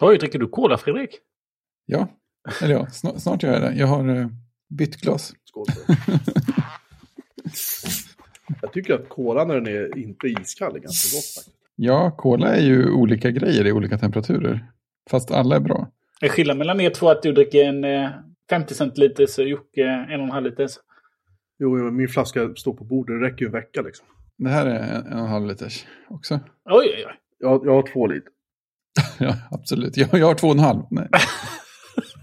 Oj, dricker du cola Fredrik? Ja, eller ja, snart, snart gör jag det. Jag har uh, bytt glas. Skål Jag tycker att cola när den är inte iskall är ganska gott faktiskt. Ja, cola är ju olika grejer i olika temperaturer. Fast alla är bra. Är skillnaden mellan er två att du dricker en eh, 50 centiliters och Jocke en och en halv liters? Jo, men min flaska står på bordet. Det räcker ju en vecka liksom. Det här är en, en och en halv liters också. Oj, oj, oj. Jag, jag har två liter. ja, absolut. Jag, jag har två och en halv. Nej.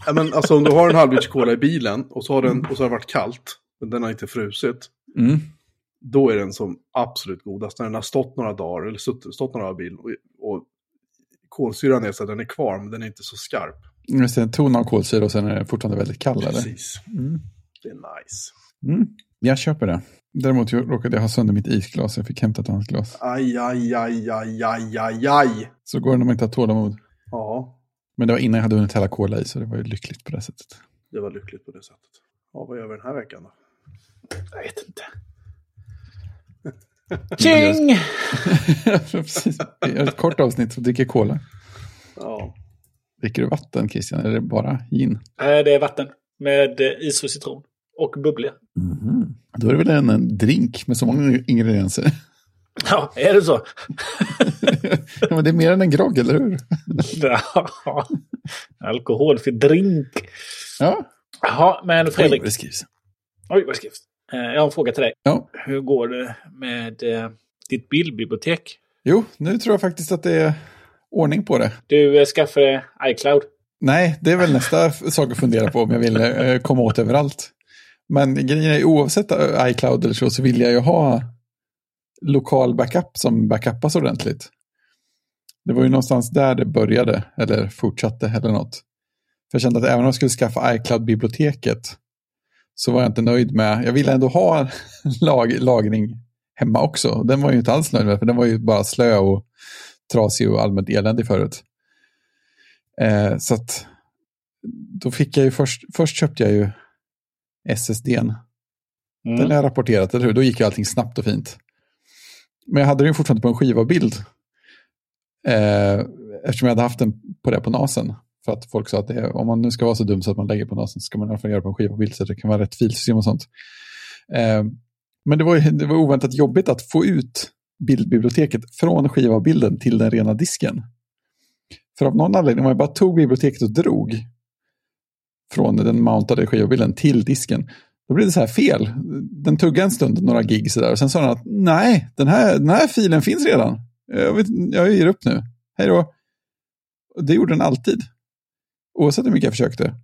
Ja, men alltså om du har en halv liters cola i bilen och så har, den, och så har det varit kallt, men den har inte frusit. Mm. Då är den som absolut godast. När den har stått några dagar, eller stått, stått några dagar i bilen. Och, och kolsyran är så att den är kvar, men den är inte så skarp. Just det, en ton av kolsyra och sen är den fortfarande väldigt kall. Eller? Precis. Mm. Det är nice. Mm. Jag köper det. Däremot råkade jag ha sönder mitt isglas, jag fick hämta ett annat glas. Aj, aj, aj, aj, aj, aj, aj. Så går det när man inte har tålamod. Ja, Men det var innan jag hade hunnit hälla cola i, så det var ju lyckligt på det sättet. det var lyckligt på det sättet. Ja, vad gör vi den här veckan då? Jag vet inte. Tjing! Precis. Det är ett kort avsnitt som dricker cola. Ja, Dricker du vatten, Christian? Eller är det bara gin? Eh, Det är vatten med eh, is och citron. Och bubbliga. Mhm. Då är det väl en, en drink med så många ingredienser. Ja, är det så? ja, men det är mer än en grogg, eller hur? Ja. Alkoholfri drink. Ja. Jaha, men Oj, Fredrik. vad det skrivs. Oj, vad skrivs. Eh, Jag har en fråga till dig. Ja. Hur går det med eh, ditt bildbibliotek? Jo, nu tror jag faktiskt att det är ordning på det. Du eh, skaffade iCloud. Nej, det är väl nästa sak att fundera på om jag vill komma åt överallt. Men grejen är, oavsett eh, iCloud eller så, så vill jag ju ha lokal backup som backuppas ordentligt. Det var ju någonstans där det började, eller fortsatte, eller något. För jag kände att även om jag skulle skaffa iCloud-biblioteket så var jag inte nöjd med, jag ville ändå ha lag, lagring hemma också. Den var jag ju inte alls nöjd med, för den var ju bara slö och trasig och allmänt eländig förut. Eh, så att då fick jag ju först, först köpte jag ju SSDn. Den har jag rapporterat, eller hur? Då gick ju allting snabbt och fint. Men jag hade den fortfarande på en skiva-bild. Eh, eftersom jag hade haft den på det på NASen. För att folk sa att det, om man nu ska vara så dum så att man lägger på NASen så ska man i alla fall göra på en skiva-bild så att det kan vara rätt filsystem och sånt. Eh, men det var, det var oväntat jobbigt att få ut bildbiblioteket från skiva-bilden till den rena disken. För av någon anledning, om jag bara tog biblioteket och drog från den mountade skivbilden till disken, då blev det så här fel. Den tuggade en stund, några gig sådär, och sen sa den att nej, den här, den här filen finns redan. Jag, vet, jag ger upp nu. Hej då. Det gjorde den alltid. Oavsett hur mycket jag försökte.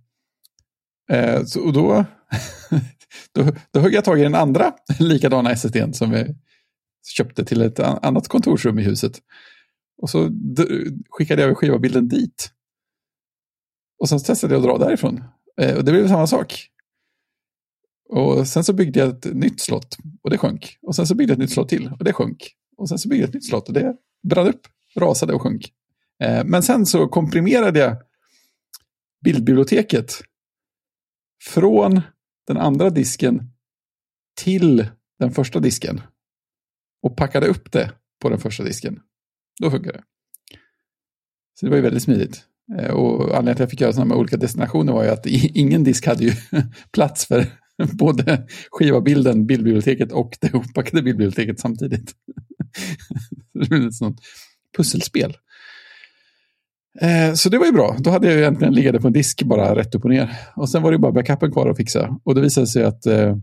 Eh, så, och då, då, då högg jag tag i den andra likadana SSDn som vi köpte till ett annat kontorsrum i huset. Och så skickade jag skivabilden dit. Och sen testade jag att dra därifrån. Eh, och det blev samma sak. Och sen så byggde jag ett nytt slott och det sjönk. Och sen så byggde jag ett nytt slott till och det sjönk. Och sen så byggde jag ett nytt slott och det brann upp, rasade och sjönk. Eh, men sen så komprimerade jag bildbiblioteket från den andra disken till den första disken och packade upp det på den första disken. Då funkar det. Så det var ju väldigt smidigt. Eh, och anledningen till att jag fick göra sådana med olika destinationer var ju att ingen disk hade ju plats för både skivabilden, bildbiblioteket och det upppackade bildbiblioteket samtidigt. det blev ett sånt pusselspel. Eh, så det var ju bra. Då hade jag ju egentligen liggande på en disk bara rätt upp och ner. Och sen var det ju bara backupen kvar att fixa. Och det visade sig att eh,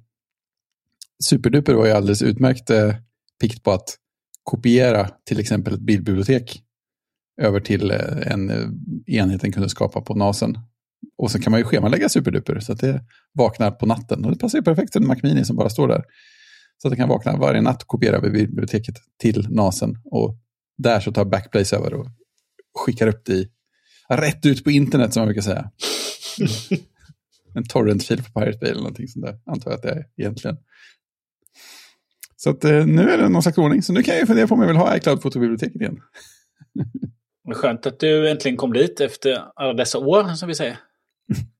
Superduper var ju alldeles utmärkt eh, pikt på att kopiera till exempel ett bildbibliotek över till eh, en eh, enhet den kunde skapa på NASen. Och så kan man ju schemalägga Superduper så att det vaknar på natten. Och det passar ju perfekt till en Mac Mini som bara står där. Så att det kan vakna varje natt och kopiera biblioteket till NASen. Och där så tar Backblaze över och skickar upp det i, rätt ut på internet som man brukar säga. en torrentfil på Pirate Bay eller någonting sånt där, antar jag att det är egentligen. Så att eh, nu är det någon slags ordning, så nu kan jag ju fundera på om jag vill ha iCloud-fotobiblioteket igen. Vad Skönt att du äntligen kom dit efter alla dessa år, som vi säger.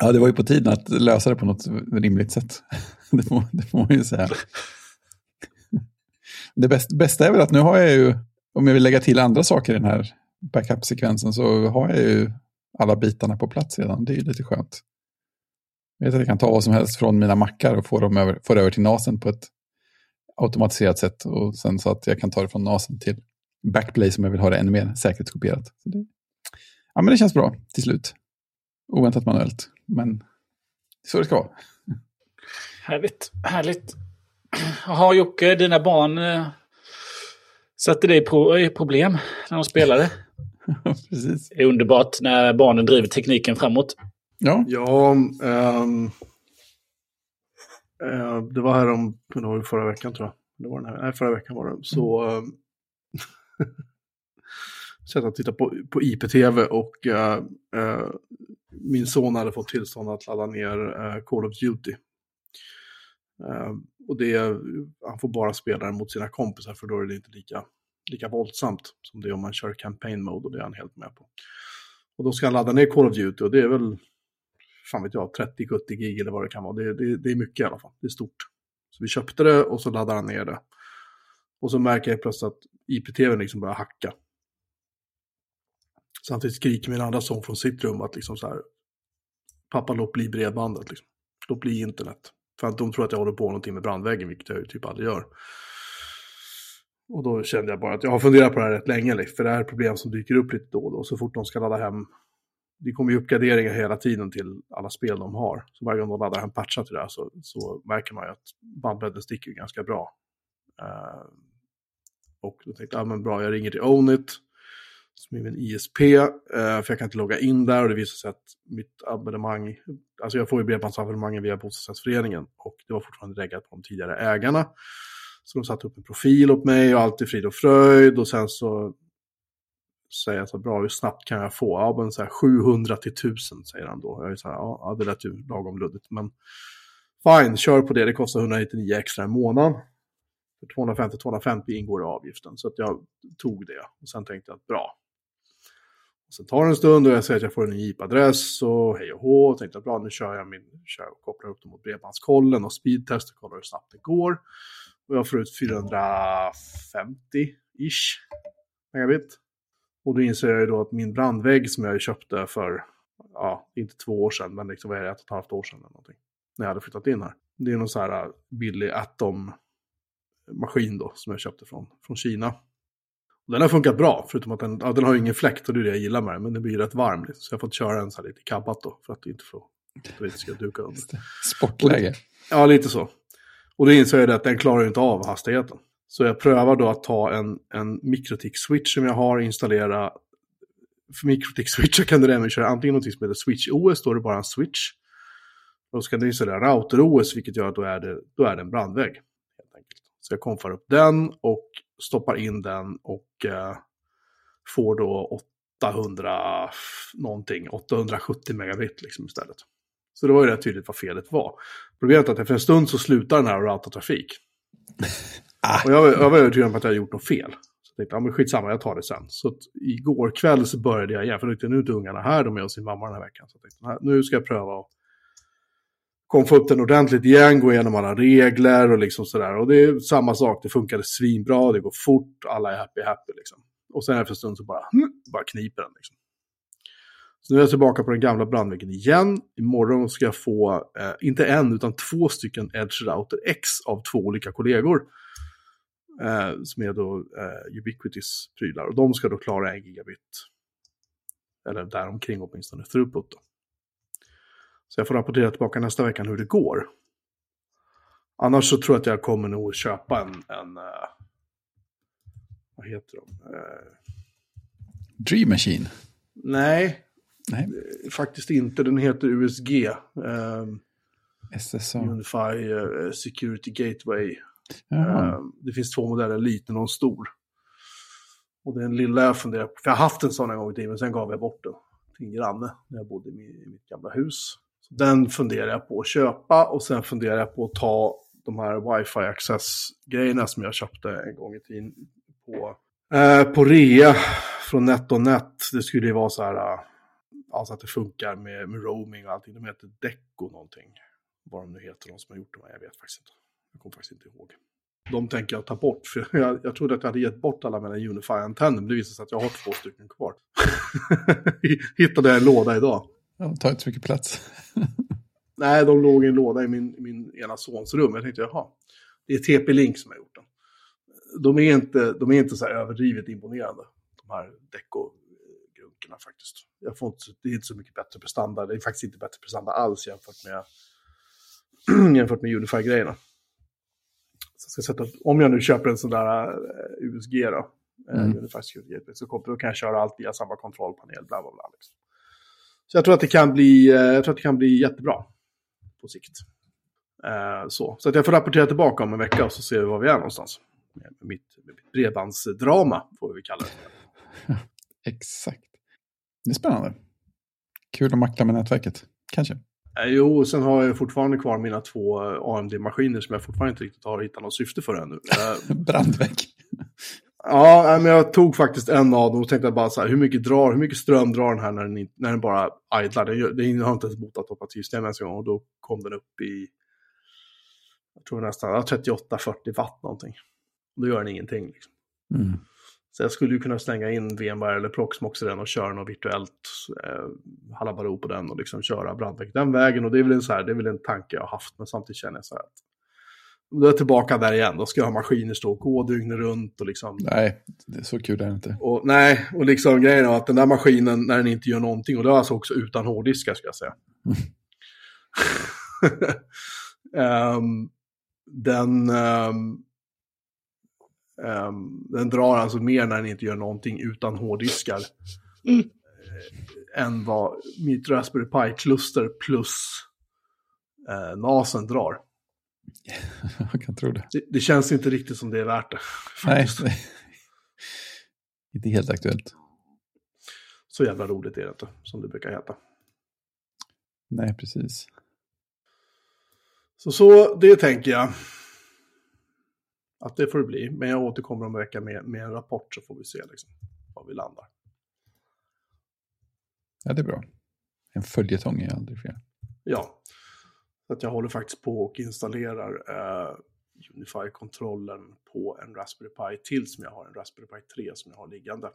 Ja, det var ju på tiden att lösa det på något rimligt sätt. Det får, det får man ju säga. Det bästa, bästa är väl att nu har jag ju, om jag vill lägga till andra saker i den här backup-sekvensen så har jag ju alla bitarna på plats redan. Det är ju lite skönt. Jag vet att jag kan ta vad som helst från mina mackar och få dem över, få det över till NASen på ett automatiserat sätt. Och sen så att jag kan ta det från NASen till Backplay som jag vill ha det ännu mer säkerhetskopierat. Så det, ja, men det känns bra till slut. Oväntat manuellt, men så det ska vara. Härligt, härligt. Jaha Jocke, dina barn eh, satte dig på, i problem när de spelade. Precis. Det är underbart när barnen driver tekniken framåt. Ja, Ja, ehm, eh, det var här om, det var ju förra veckan tror jag. Det var den här, nej, förra veckan var det. Så um, sätt att tittade på, på IPTV och uh, uh, min son hade fått tillstånd att ladda ner uh, Call of Duty. Och det, han får bara spela den mot sina kompisar för då är det inte lika, lika våldsamt som det är om man kör campaign mode och det är han helt med på. Och då ska han ladda ner Call of Duty och det är väl, fan vet jag, 30-70 gig eller vad det kan vara. Det, det, det är mycket i alla fall, det är stort. Så vi köpte det och så laddade han ner det. Och så märker jag plötsligt att IPTVn liksom börjar hacka. Samtidigt skriker min andra son från sitt rum att liksom så här, pappa låt bli bredbandet, liksom. låt bli internet. För att de tror att jag håller på någonting med brandväggen, vilket jag ju typ aldrig gör. Och då kände jag bara att jag har funderat på det här rätt länge, liksom, för det här är problem som dyker upp lite då och då. Så fort de ska ladda hem, det kommer ju uppgraderingar hela tiden till alla spel de har. Så varje gång de laddar hem patchar till det här så, så märker man ju att bandbredden sticker ganska bra. Uh, och då tänkte jag, ja men bra, jag ringer till Ownit, som är min ISP, eh, för jag kan inte logga in där och det visar sig att mitt abonnemang, alltså jag får ju bredbandsabonnemangen via bostadsrättsföreningen och det var fortfarande reggat på de tidigare ägarna. Så de satte upp en profil åt mig och allt är frid och fröjd och sen så säger jag så bra, hur snabbt kan jag få? Ja, men så här 700 till 1000 säger han då. Jag är så här, ja, det lät ju lagom luddigt, men fine, kör på det, det kostar 199 extra i månaden. För 250-250 ingår i avgiften, så att jag tog det. Och sen tänkte jag att bra. Och sen tar det en stund och jag säger att jag får en IP-adress och hej och hå. Och tänkte att bra, nu kör jag min, kör och kopplar upp dem mot bredbandskollen och speedtest och kollar hur snabbt det går. Och jag får ut 450-ish megabit. Och då inser jag ju då att min brandvägg som jag köpte för, ja, inte två år sedan, men liksom vad är det, ett och ett halvt år sedan eller någonting. När jag hade flyttat in här. Det är någon så här äh, billig atom, Atom-maskin då, som jag köpte från, från Kina. Och den har funkat bra, förutom att den, ja, den har ju ingen fläkt och det är det jag gillar med den, men den blir rätt varm. Liksom. Så jag har fått köra den så här lite kabbat då, för att det inte, får, att det ska duka under. Sportläge. Ja, lite så. Och då inser jag att den klarar ju inte av hastigheten. Så jag prövar då att ta en, en Mikrotik-switch som jag har, installera... För Mikrotik-switchar kan du även köra antingen något som heter Switch OS, då är det bara en switch. Och då ska du installera Router OS, vilket gör att då är det, då är det en brandvägg. Jag konfar upp den och stoppar in den och eh, får då 800 någonting, 870 megabit liksom istället. Så det var ju rätt tydligt vad felet var. Problemet är att efter en stund så slutar den här att routa trafik. Ah. Och jag, var- jag var övertygad om att jag hade gjort något fel. Så jag tänkte, ja men skitsamma, jag tar det sen. Så igår kväll så började jag igen, för nu är inte ungarna här, de är hos sin mamma den här veckan. Så jag tänkte, "Nej, nu ska jag pröva att Kom få upp den ordentligt igen, gå igenom alla regler och liksom sådär. Och det är samma sak, det funkade svinbra, det går fort, alla är happy happy liksom. Och sen efter en stund så bara, hm, bara kniper den liksom. Så nu är jag tillbaka på den gamla brandväggen igen. Imorgon ska jag få, eh, inte en, utan två stycken Edge Router X av två olika kollegor. Eh, som är då eh, Ubiquitys prylar. Och de ska då klara en gigabit. Eller däromkring åtminstone, throughput då. Så jag får rapportera tillbaka nästa vecka hur det går. Annars så tror jag att jag kommer nog köpa en, en eh, vad heter de? Eh, Dream Machine. nej, Nej, faktiskt inte. Den heter USG. Eh, SSA. Unify eh, Security Gateway. Eh, det finns två modeller, en liten och en stor. Och den lilla jag funderar på, för jag har haft en sån en gång i tiden, men sen gav jag bort den till en granne när jag bodde i mitt gamla hus. Så den funderar jag på att köpa och sen funderar jag på att ta de här wifi access-grejerna som jag köpte en gång i tiden på, eh, på rea från NetOnNet. Det skulle ju vara så här, eh, alltså att det funkar med, med roaming och allting. De heter Deco någonting. Vad de nu heter, de som har gjort de här, jag vet faktiskt inte. Jag kommer faktiskt inte ihåg. de tänker jag ta bort. För jag, jag trodde att jag hade gett bort alla mina Unify-antenner, men det visade sig att jag har två stycken kvar. Hittade jag en låda idag. De tar inte så mycket plats. Nej, de låg i en låda i min, min ena sons rum. Jag tänkte, jaha, det är TP-Link som har gjort den. De är inte, de är inte så här överdrivet imponerande, de här Deco-grunkorna faktiskt. Jag får inte, det är inte så mycket bättre prestanda. Det är faktiskt inte bättre prestanda alls jämfört med, jämfört med Unify-grejerna. Så jag om jag nu köper en sån där uh, USG då, mm. Unify Security Gateway, så kommer, då kan jag köra allt via samma kontrollpanel, bla bla bla. Liksom. Så jag tror att det kan bli, jag tror att det kan bli jättebra på sikt. Uh, så. så att jag får rapportera tillbaka om en vecka och så ser vi var vi är någonstans. Med mitt, med mitt bredbandsdrama, får vi kalla det. Exakt. Det är spännande. Kul att mackla med nätverket, kanske. Eh, jo, sen har jag fortfarande kvar mina två AMD-maskiner som jag fortfarande inte riktigt har hittat något syfte för ännu. Brandvägg. Ja, men jag tog faktiskt en av dem och tänkte bara så här, hur mycket, drar, hur mycket ström drar den här när den, när den bara idlar? Den, den har inte ens botat operativsystem ens en gång och då kom den upp i, jag tror nästan 38-40 watt någonting. Då gör den ingenting. Liksom. Mm. Så jag skulle ju kunna slänga in VMware eller Proxmox i den och köra något virtuellt eh, halabaloo på den och liksom köra brandvägg den vägen. Och det är väl en, så här, det är väl en tanke jag har haft, men samtidigt känner jag så här att då är jag tillbaka där igen. Då ska jag ha maskiner stå och gå dygnet runt och liksom... Nej, det är så kul är det inte. Och, nej, och liksom grejen är att den där maskinen, när den inte gör någonting, och det är alltså också utan hårddiskar ska jag säga. um, den, um, um, den drar alltså mer när den inte gör någonting utan hårddiskar. Mm. än vad mitt Raspberry Pi-kluster plus eh, NASen drar. Jag kan tro det. det. det. känns inte riktigt som det är värt det. Faktiskt. Nej, inte helt aktuellt. Så jävla roligt är det inte, som det brukar heta. Nej, precis. Så, så det tänker jag. Att det får det bli. Men jag återkommer om en vecka med, med en rapport så får vi se liksom, var vi landar. Ja, det är bra. En följetong är aldrig fel. Ja. Så att jag håller faktiskt på och installerar uh, Unify-kontrollen på en Raspberry Pi till som jag har en Raspberry Pi 3 som jag har liggande.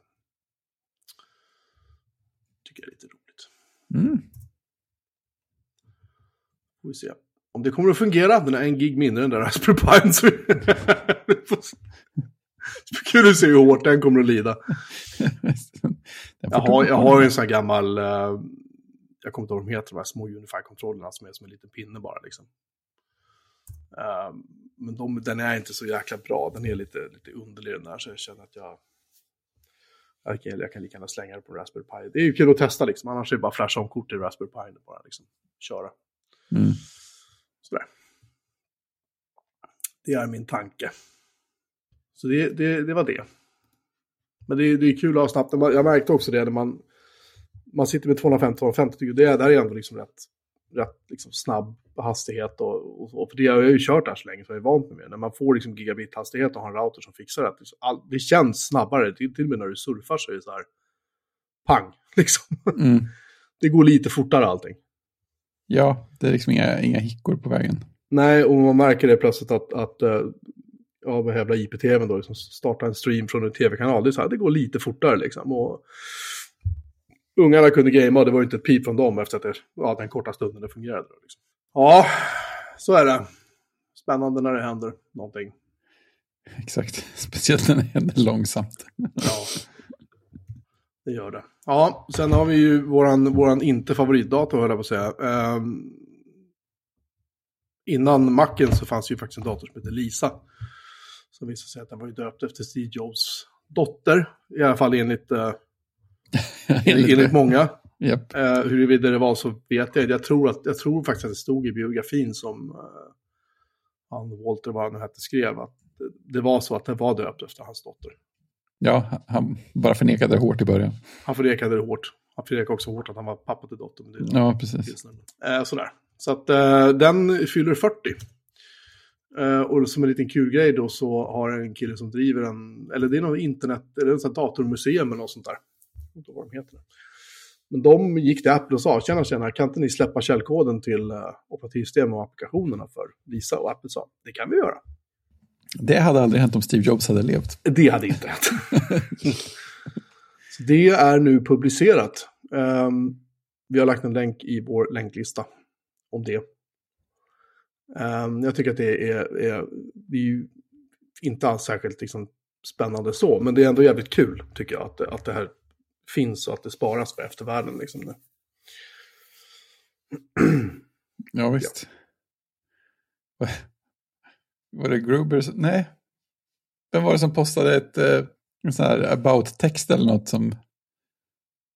Tycker jag är lite roligt. Mm. Får vi se. Om det kommer att fungera, den är en gig mindre än den där Raspberry Pi. Så... Kul att se hur hårt den kommer att lida. jag, har, jag har en sån här gammal uh, jag kommer inte ihåg vad de heter, de här små Unify-kontrollerna som är som en liten pinne bara liksom. Uh, men de, den är inte så jäkla bra, den är lite, lite underlig den där, så jag känner att jag... Kan, jag kan lika gärna slänga det på Raspberry Pi. Det är ju kul att testa liksom, annars är det bara flasha om kort i Raspberry Pi och bara liksom köra. Mm. Sådär. Det är min tanke. Så det, det, det var det. Men det, det är kul att ha snabbt. Jag märkte också det när man man sitter med 250-250, det är, där är ändå liksom rätt, rätt liksom snabb hastighet. Och, och, och, för det har jag ju kört där så länge så jag är vant med det. När man får liksom gigabit-hastighet och har en router som fixar det, liksom, all, det känns snabbare. Till, till och med när du surfar så är det så här, pang, liksom. Mm. det går lite fortare allting. Ja, det är liksom inga, inga hickor på vägen. Nej, och man märker det plötsligt att, att uh, ja, vad jävla IPTV då, liksom starta en stream från en tv-kanal, det, är så här, det går lite fortare liksom. Och ungarna kunde gamea och det var ju inte ett pip från dem efter att det, ja, den korta stunden det fungerade. Liksom. Ja, så är det. Spännande när det händer någonting. Exakt, speciellt när det händer långsamt. ja, det gör det. Ja, sen har vi ju våran, våran inte favoritdator, höll jag på att säga. Um, innan Macen så fanns ju faktiskt en dator som heter Lisa. Som visade sig att den var ju döpt efter Steve Jobs dotter, i alla fall enligt uh, enligt många. Yep. Uh, huruvida det var så vet jag jag tror, att, jag tror faktiskt att det stod i biografin som uh, han, Walter, vad han hette, skrev. Att det var så att det var döpt efter hans dotter. Ja, han bara förnekade det hårt i början. Han förnekade det hårt. Han förnekade också hårt att han var pappa till dottern. Ja, precis. Uh, sådär. Så att uh, den fyller 40. Uh, och som en liten kul grej då så har en kille som driver en, eller det är något internet, eller en sån datormuseum eller något sånt där inte vad de heter. Men de gick till Apple och sa, tjena tjena, kan inte ni släppa källkoden till uh, operativsystem och applikationerna för Lisa? Och Apple sa, det kan vi göra. Det hade aldrig hänt om Steve Jobs hade levt. Det hade inte hänt. Så det är nu publicerat. Um, vi har lagt en länk i vår länklista om det. Um, jag tycker att det är, är, det är ju inte alls särskilt liksom, spännande så, men det är ändå jävligt kul tycker jag att, att det här finns och att det sparas för eftervärlden. Liksom, nu. Ja, visst. Ja. Var det Gruber? Nej. Vem var det som postade ett eh, en sån här about-text eller något som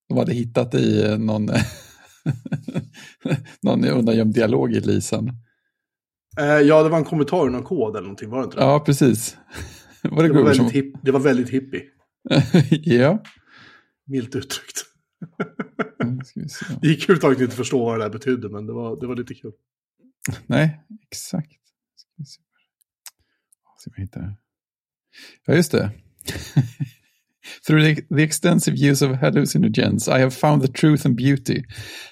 de hade hittat i någon, någon undangömd dialog i Lisan? Eh, ja, det var en kommentar i någon kod eller någonting, var det inte det? Ja, precis. Var det, det, var väldigt hip, det var väldigt hippie. ja. Milt uttryckt. det gick överhuvudtaget inte att förstå vad det där betydde, men det var, det var lite kul. Nej, exakt. Ska vi se. Ska vi hitta. Ja, just det. Through the, the, extensive use of hallucinogens, I have found the truth and beauty.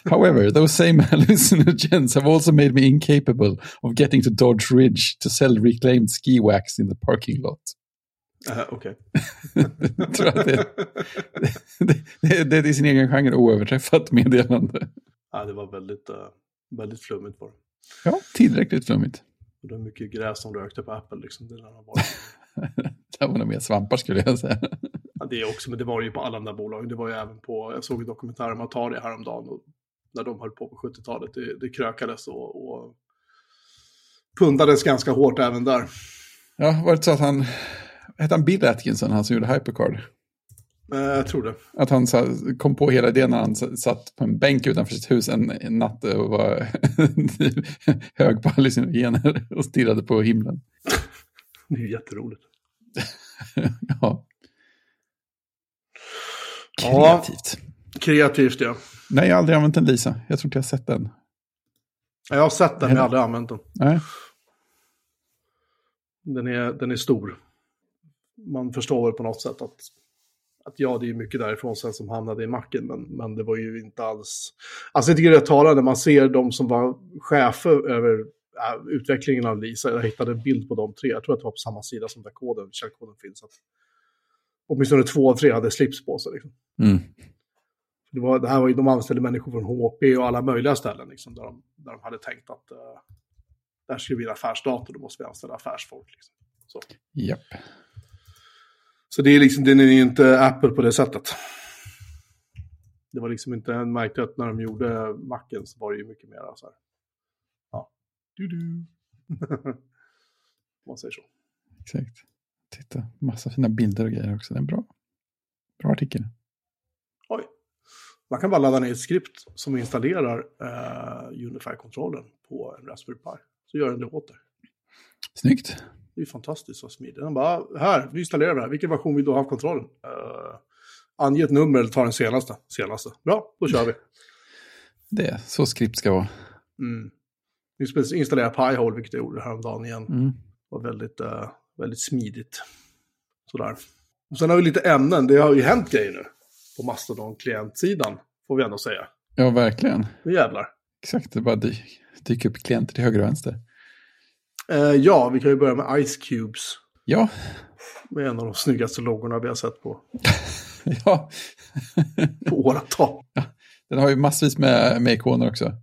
However, those same hallucinogens have also made me incapable of getting to Dodge Ridge to sell reclaimed ski wax in the parking lot. Uh, Okej. Okay. det, det, det, det är i sin egen genre oöverträffat meddelande. Ja, det var väldigt, uh, väldigt flummigt. Var Ja, tillräckligt flummigt. Det var mycket gräs som rökte på Apple. Liksom. Det, var... det var nog mer svampar skulle jag säga. Ja, det också, men det var ju på alla de där bolagen. Det var ju även på, jag såg en dokumentär om Atari häromdagen. Och när de höll på på 70-talet. Det, det krökades och, och pundades ganska hårt även där. Ja, var det så att han, hette han Bill Atkinson, han som gjorde Hypercard? Eh, jag tror det. Att han så, kom på hela idén när han satt på en bänk utanför sitt hus en, en natt och var hög på hallucinogener och stirrade på himlen. Det är ju jätteroligt. ja. Kreativt. Ja, kreativt, ja. Nej, jag har aldrig använt en Lisa. Jag tror inte jag har sett den. Jag har sett den, men jag har aldrig använt den. Nej. Den är, den är stor. Man förstår väl på något sätt att att ja, det är mycket därifrån sen som hamnade i macken, men, men det var ju inte alls... Alltså jag tycker det är talande, man ser de som var chefer över äh, utvecklingen av Lisa, jag hittade en bild på de tre, jag tror att det var på samma sida som där koden, källkoden finns. Att åtminstone två av tre hade slips på sig. Liksom. Mm. Det, var, det här var ju, de anställde människor från HP och alla möjliga ställen, liksom, där, de, där de hade tänkt att uh, där ska vi en affärsdator, då måste vi anställa affärsfolk. Liksom. Så. Yep. Så det är liksom, den är inte Apple på det sättet. Det var liksom inte, en märkte att när de gjorde macken så var det ju mycket mer så här. Ja, du-du. man säger så. Exakt. Titta, massa fina bilder och grejer också. Det är en bra, bra artikel. Oj. Man kan bara ladda ner ett skript som installerar uh, Unify-kontrollen på en Raspberry Pi. Så gör den det åt dig. Snyggt. Det är fantastiskt så smidigt. Han bara, här, vi installerar det här. Vilken version vill du ha av kontrollen? Uh, ange ett nummer eller ta den senaste. Senaste. Bra, då kör vi. Det är så skript ska vara. Mm. Vi installerade Pi-hole, vilket jag gjorde häromdagen igen. Mm. Det var väldigt, uh, väldigt smidigt. Sådär. Och sen har vi lite ämnen. Det har ju hänt grejer nu. På Mastodon-klientsidan, får vi ändå säga. Ja, verkligen. Nu jävlar. Exakt, det bara dyker upp klienter till höger och vänster. Eh, ja, vi kan ju börja med Ice Cubes. Ja. Med en av de snyggaste loggorna vi har sett på. ja. på åratal. Ja. Den har ju massvis med, med ikoner också.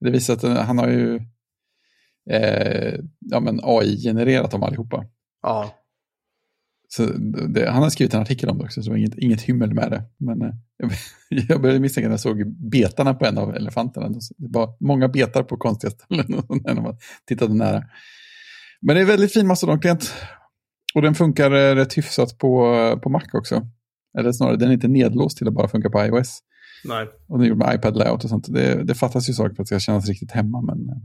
Det visar att den, han har ju eh, ja, AI-genererat dem allihopa. Ja. Det, han har skrivit en artikel om det också, så det var inget, inget hymmel med det. Men eh, jag började misstänka när jag såg betarna på en av elefanterna. Det var många betar på konstiga ställen när man tittade nära. Men det är väldigt fin Mastodon-klient. Och den funkar eh, rätt hyfsat på, på Mac också. Eller snarare, den är inte nedlåst till att bara funka på iOS. Nej. Och den är gjord med iPad layout och sånt. Det, det fattas ju saker för att det ska kännas riktigt hemma, men eh,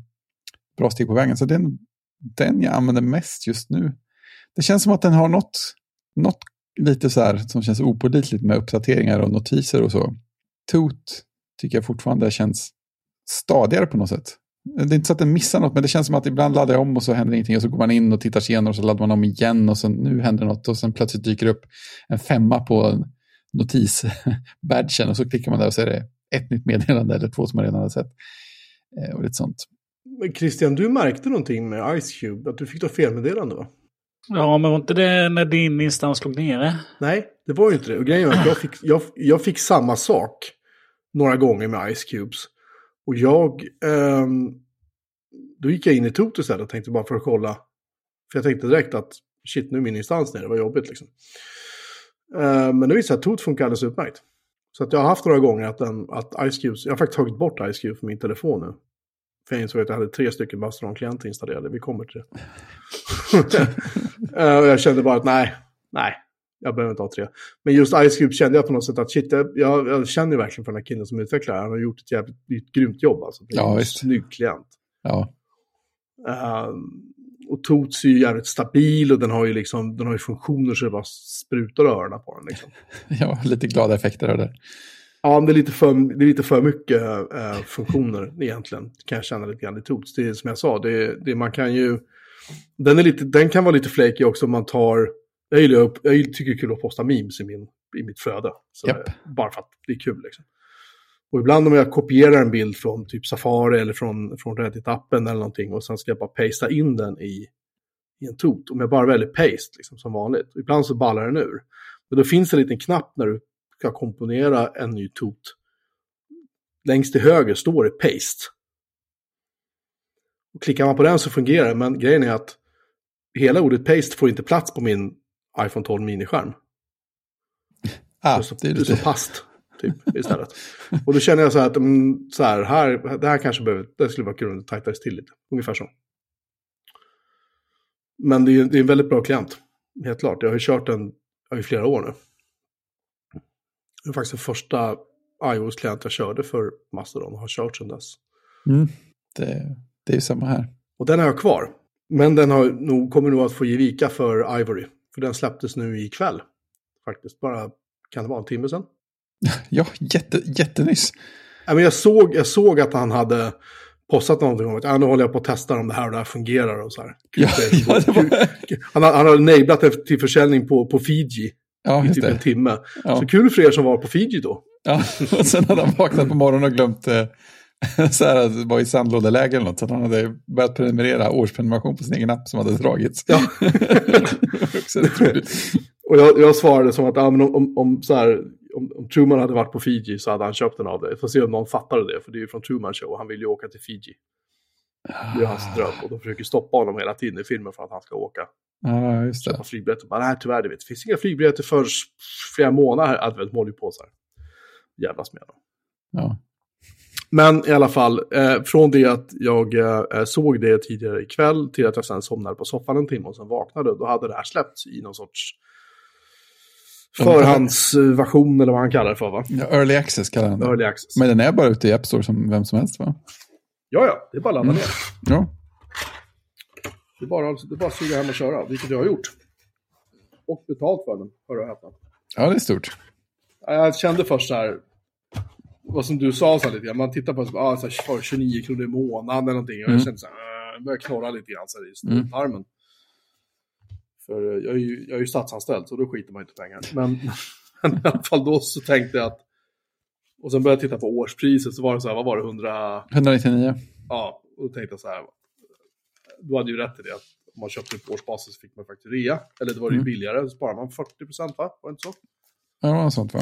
bra steg på vägen. Så den, den jag använder mest just nu. Det känns som att den har något, något lite så här som känns opålitligt med uppdateringar och notiser och så. Toot tycker jag fortfarande känns stadigare på något sätt. Det är inte så att den missar något, men det känns som att ibland laddar jag om och så händer ingenting. Och så går man in och tittar sig igenom och så laddar man om igen och så nu händer något. Och sen plötsligt dyker det upp en femma på notisbadgen och så klickar man där och så är det ett nytt meddelande eller två som man redan har sett. Eh, och lite sånt. Men Christian, du märkte någonting med Ice Cube, att du fick ett felmeddelande va? Ja, men var inte det när din instans låg nere? Nej, det var ju inte det. Och grejen var att jag fick, jag, jag fick samma sak några gånger med Ice Cubes. Och jag... ehm, då gick jag in i Toto istället och tänkte bara för att kolla. För jag tänkte direkt att shit, nu är min instans nere, det var jobbigt liksom. Eh, men det visade sig att Tot funkar alldeles utmärkt. Så att jag har haft några gånger att, den, att Ice Cubes, jag har faktiskt tagit bort Ice Cube från min telefon nu. För jag insåg att jag hade tre stycken Mastodon-klienter installerade, vi kommer till det. Eh, och jag kände bara att nej, nej, jag behöver inte ha tre. Men just Ice Cube kände jag på något sätt att shit, jag, jag, känner verkligen för den här killen som utvecklar det. Han har gjort ett jävligt ett grymt jobb alltså. Det Ja, visst. snygg klient. Ja, Ehm, och Tots är ju jävligt stabil och den har ju liksom, den har ju funktioner så det bara sprutar öronen på den liksom. ja lite glada effekter av det. Ja, men det är lite för, det är lite för mycket eh, funktioner egentligen, kan jag känna lite grann i Tots. Det är som jag sa, det, det man kan ju, den, är lite, den kan vara lite flaky också om man tar, jag, gillar, jag tycker det är kul att posta memes i, min, i mitt flöde. Så, Japp. Bara för att det är kul liksom. Och ibland om jag kopierar en bild från typ Safari eller från, från Reddit-appen eller någonting och sen ska jag bara pasta in den i, i en tot. Om jag bara väljer paste liksom, som vanligt. Och ibland så ballar den ur. Men då finns det en liten knapp när du ska komponera en ny tot. Längst till höger står det paste. Och klickar man på den så fungerar det, men grejen är att hela ordet paste får inte plats på min iPhone 12 miniskärm. Ah, det, står, det är det står lite... past typ, istället. Och då känner jag så här att mm, så här, här, det här kanske behöver, det skulle vara kul att tajtas till lite. Ungefär så. Men det är, det är en väldigt bra klient. Helt klart. Jag har ju kört den i flera år nu. Det är faktiskt den första iOS-klient jag körde för Mastodon och har kört sedan dess. Mm, det, det är ju samma här. Och den har jag kvar. Men den har nog, kommer nog att få ge vika för Ivory. För den släpptes nu ikväll. Faktiskt, bara, kan det vara en timme sedan? Ja, jätte, jättenyss. Ja, men jag, såg, jag såg att han hade postat någonting om att ja, nu håller jag på att testa om det här och det här fungerar och så här. Ja, ja, det var... Han har, han har nablat det till försäljning på, på Fiji ja i typ en timme. Ja. Så kul för er som var på Fiji då. Ja, och sen hade han vaknat på morgonen och glömt eh, så här, det var i sandlådeläge eller något. Så att han hade börjat prenumerera årsprenumeration på sin egen app som hade dragits. Ja. Och jag, jag svarade som att ja, men om, om, så här, om, om Truman hade varit på Fiji så hade han köpt den av dig. Får se om någon fattade det, för det är ju från Truman Show. Han vill ju åka till Fiji. Det är hans dröm. Och de försöker stoppa honom hela tiden i filmen för att han ska åka. Ja, just det. Köpa flygbiljetter. Bara, nej, tyvärr, det vet. Finns inga flygbiljetter för flera månader. De håller ju på så här. Jävlas med dem. Ja. Men i alla fall, eh, från det att jag eh, såg det tidigare ikväll till att jag sen somnade på soffan en timme och sen vaknade, då hade det här släppts i någon sorts förhandsversion eller vad han kallar det för va? Ja, Early access kallar han det. Early access. Men den är bara ute i App Store som vem som helst va? Ja, ja, det är bara att ladda ner. Ja. Det är bara, det är bara att suga hem och köra, vilket jag har gjort. Och betalt för den, hör och häpna. ja, det är stort. Ja, Jag kände först så här, vad som du sa så här lite grann, man tittar på det, ah, så här, för 29 kronor i månaden eller någonting. Och Mm. jag kände så här, äh, jag började knorra lite grann så här, i stortarmen. För eh, jag är, ju, jag är ju statsanställd, så då skiter man inte pengar. Men, men i alla fall då så tänkte jag att, och sen började jag titta på årspriset, så var det så här, vad var det, 100, 199. ja, och då tänkte jag så här, du hade ju rätt i det, att om man köpte på årsbasis fick man faktiskt rea, eller det var ju Mm. billigare, så sparar man 40 procent va? Var det inte så? Ja, det var något sånt va?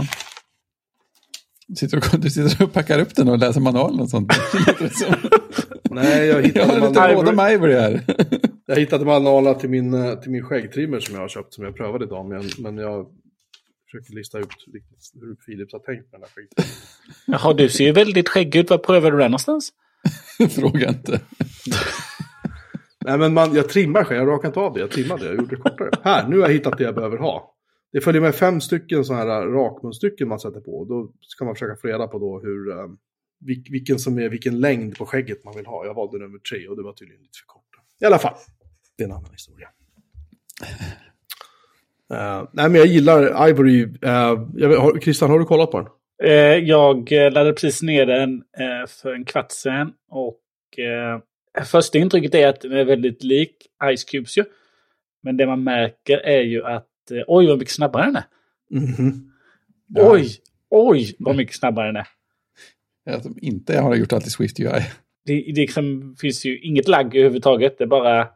Sitter och, du sitter och packar upp den och läser manualen och sånt. Nej, jag Jag hittade, har lite man, råd om Ivory här. jag hittade manualerna till min, eh, till min skäggtrimmer som jag har köpt, som jag prövade idag, men, men jag försöker lista ut hur Philips har tänkt med den här skäggtrimmen. Jaha, du ser ju väldigt skäggig ut. Var prövade du den någonstans? Fråga inte. Nej, men man, jag trimmar skägg, jag rakar inte av det, jag trimmade det, jag gjorde det kortare. Här, nu har jag hittat det jag behöver ha. Det följer med fem stycken sådana här rakmunstycken man sätter på. Då ska man försöka få reda på då hur, eh, vilken som är vilken längd på skägget man vill ha. Jag valde nummer tre och det var tydligen lite för kort. I alla fall, det är en annan historia. Uh, nej, men jag gillar Ivory. Uh, jag har, Christian, har du kollat på den? Uh, jag laddade precis ner den för en kvart sedan. Och första intrycket är att den är väldigt lik Ice Cubes ju. Men det man märker är ju att eh, oj vad mycket snabbare den är. Mhm. Ja. Oj, oj vad mycket snabbare den är. Att de inte har gjort allt i Swift UI. Det, det liksom, finns ju inget lagg överhuvudtaget. Det är bara...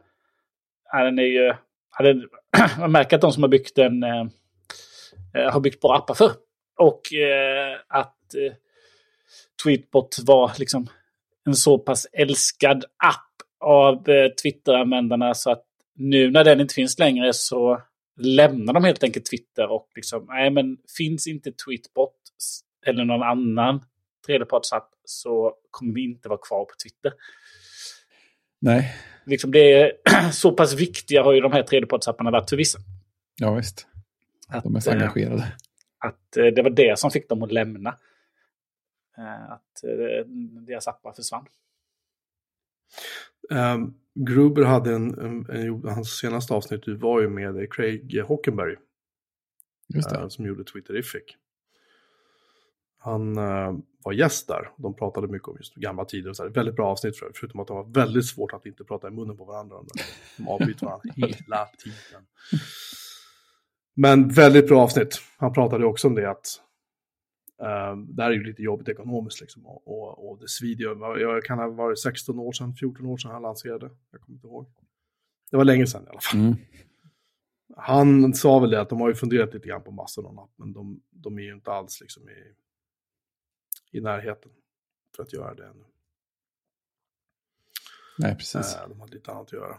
Ja, den är ju... hade, man märker att de som har byggt den eh, eh, har byggt bra appar för. Och eh, att eh, Tweetbot var liksom en så pass älskad app av eh, Twitter-användarna så att nu när den inte finns längre så lämnar de helt enkelt Twitter och liksom, nej men finns inte Tweetbot eller någon annan tredjepartsapp så kommer vi inte vara kvar på Twitter. Nej. Liksom det är så pass viktiga har ju de här tredjepartsapparna varit för vissa. Ja, visst. Att, De är så eh, engagerade. att eh, det var det som fick dem att lämna. Eh, Att deras appar försvann. Um, Gruber hade en, en, en, hans senaste avsnitt var ju med Craig Hockenberry. Just det. eh, som gjorde Twitterific. Han eh, var gäst där. De pratade mycket om just gamla tider och så här. Väldigt bra avsnitt för, förutom att det var väldigt svårt att inte prata i munnen på varandra. De, avbryter varandra hela tiden. Men väldigt bra avsnitt. Han pratade också om det att eh, det här är ju lite jobbigt ekonomiskt liksom. Och, och, och det svider ju. Jag kan ha varit 16 år sedan, 14 år sedan han lanserade. Jag kommer inte ihåg. Det var länge sedan i alla fall. Mm. Han sa väl det att de har ju funderat lite grann på Mastodon-app, men de, de är ju inte alls liksom i, i närheten för att göra det ännu. Nej, precis. Eh, de har lite annat att göra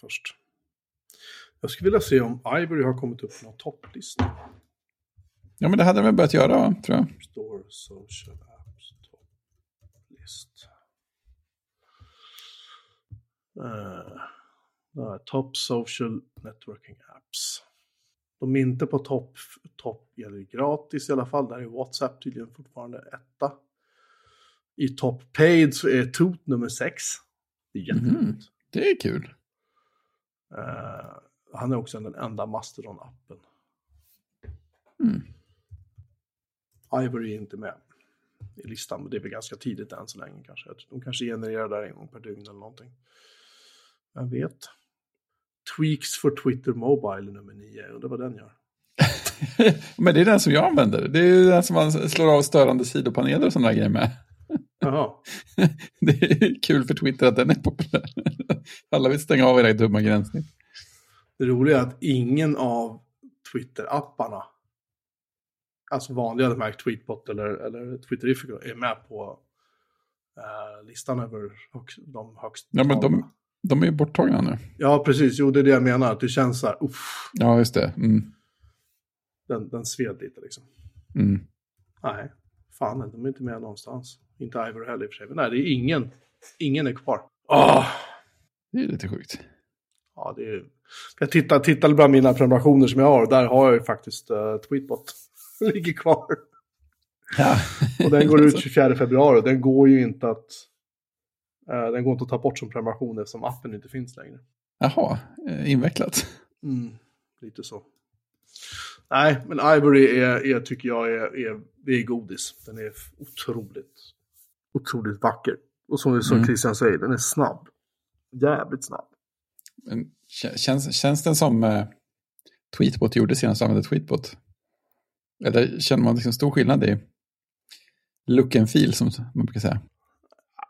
först. Jag skulle vilja se om Ivory har kommit upp på någon topplista. Ja, men det hade de väl börjat göra, va, tror jag. Store Social Apps topplist. Uh, top Social Networking Apps. De är inte på topp, top, eller gratis i alla fall. Där är WhatsApp tydligen fortfarande etta. I top paid så är Toot nummer sex. Det är jätteroligt. Mhm. Det är kul. Eh, han är också den enda Mastodon-appen. Mm. Ivory är inte med i listan, men det är väl ganska tidigt än så länge kanske. De kanske genererar där en gång per dygn eller någonting. Vem vet? Tweaks for Twitter Mobile nummer nio, undrar vad den gör. men det är den som jag använder. Det är den som man slår av störande sidopaneler och sådana grejer med. Jaha, Det är kul för Twitter att den är populär. Alla vill stänga av era dumma gränssnitt. det roliga är att ingen av Twitter-apparna, alltså vanliga de här Tweetbot eller, eller Twitterifico, är med på eh, listan över högst, de högst Ja, men de, de är ju borttagna nu. Ja, precis. Jo, det är det jag menar. Att det känns så här, uff, Ja, just det. Mm. den, den sved lite liksom. Mm. Nej, fan, de är inte med någonstans. Inte Ivor heller i och för sig. Men nej, det är ingen. Ingen är kvar. Åh! Det är lite sjukt. Ja, det är... Jag tittar, tittar bland mina prenumerationer som jag har och där har jag ju faktiskt uh, Tweetbot. Ligger kvar. Ja. Och den går ut 24 februari och den går ju inte att... eh, den går inte att ta bort som prenumeration eftersom appen inte finns längre. Jaha, eh, invecklat. Mm, lite så. Nej, men Ivory är, är tycker jag är, är, det är godis. Den är otroligt, otroligt vacker. Och som, som Mm. Christian säger, den är snabb. Jävligt snabb. Men kä- känns, känns den som eh, Tweetbot gjorde senast du använde Tweetbot? Eller känner man liksom stor skillnad i look and feel som man brukar säga?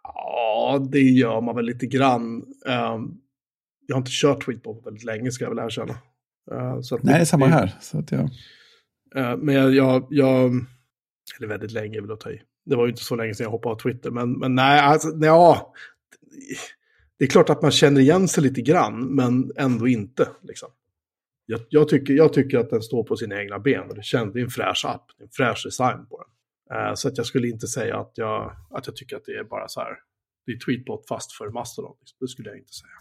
Ja, det gör man väl lite grann. Ehm, jag har inte kört Tweetbot väldigt länge ska jag väl erkänna. Uh, så Nej, det är samma här. Så att jag, Eh, men jag, jag, jag, eller väldigt länge vill jag ta i. Det var ju inte så länge sedan jag hoppade av Twitter, men, men nej, alltså, nej, ja. Det är klart att man känner igen sig lite grann, men ändå inte. Liksom. Jag, jag, tycker, jag tycker att den står på sina egna ben och det, känns, det är en fräsch app, en fräsch design på den. Eh, så att jag skulle inte säga att jag, att jag tycker att det är bara så här, det är tweetbot fast för Mastodon. Liksom. Det skulle jag inte säga.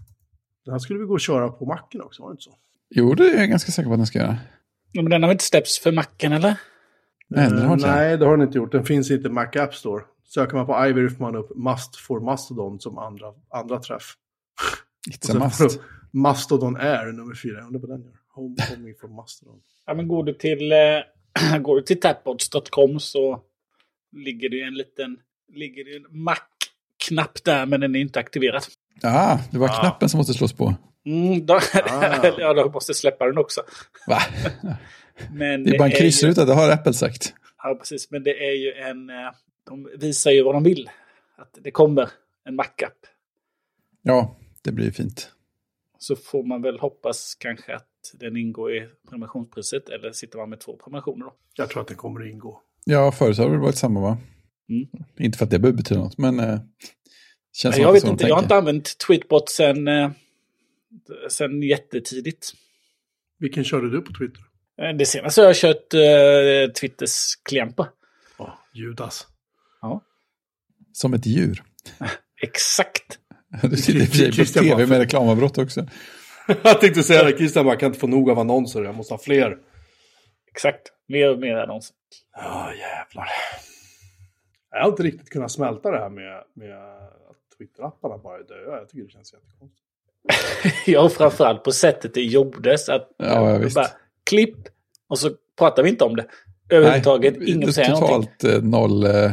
Den här skulle vi gå och köra på macken också, var det inte så? jo, det är jag ganska säker på att den ska göra. Ja, Men den har väl inte släppts för macken eller? Nej, den har inte nej, det har den inte gjort. Den finns inte i Mac App Store. Söker man på Ivory får man upp Must for Mastodon som andra, andra träff. It's a must. Mastodon Air nummer fyra. Jag undrar vad den gör. Home, homing for Mastodon. Ja, men går du till, går du till tapbots.com så ligger det en liten ligger det ju en Mac-knapp där, men den är inte aktiverad. Ja, det var Ah. knappen som måste slås på. Mm, då, Ah. ja, då måste släppa den också. Va? Men Det är bara en ju, kryssruta, det har Apple sagt. Ja, precis. Men det är ju en... eh, De visar ju vad de vill. Att det kommer en Mac-app. Ja, det blir fint. så får man väl hoppas kanske att den ingår i prenumerationspriset. Eller sitter man med två prenumerationer då? Jag tror att den kommer att ingå. Ja, förut har det varit samma va? Mm. Inte för att det behöver betyda något, men eh, känns Jag som vet inte, jag har inte använt Tweetbot sen, eh, sen jättetidigt. Vilken körde du på Twitter? Eh, Det senaste har jag kört eh, Twitters klient på. Ja, Judas. Som ett djur. Exakt. Du sitter i och för sig på tv med reklamavbrott också. jag tänkte säga det, Christian bara, jag kan inte få nog av annonser, jag måste ha fler. Exakt. Mer och mer annonser. Ja, jävlar. Jag har inte riktigt kunnat smälta det här med, med att Twitter-apparna bara är döda. Jag tycker det känns jättekonstigt. Ja, och framförallt på sättet det gjordes. Att Ja, ja, visst. bara, klipp och så pratar vi inte om det. Överhuvudtaget. Nej, Ingen det är säger någonting. Totalt eh, noll, eh,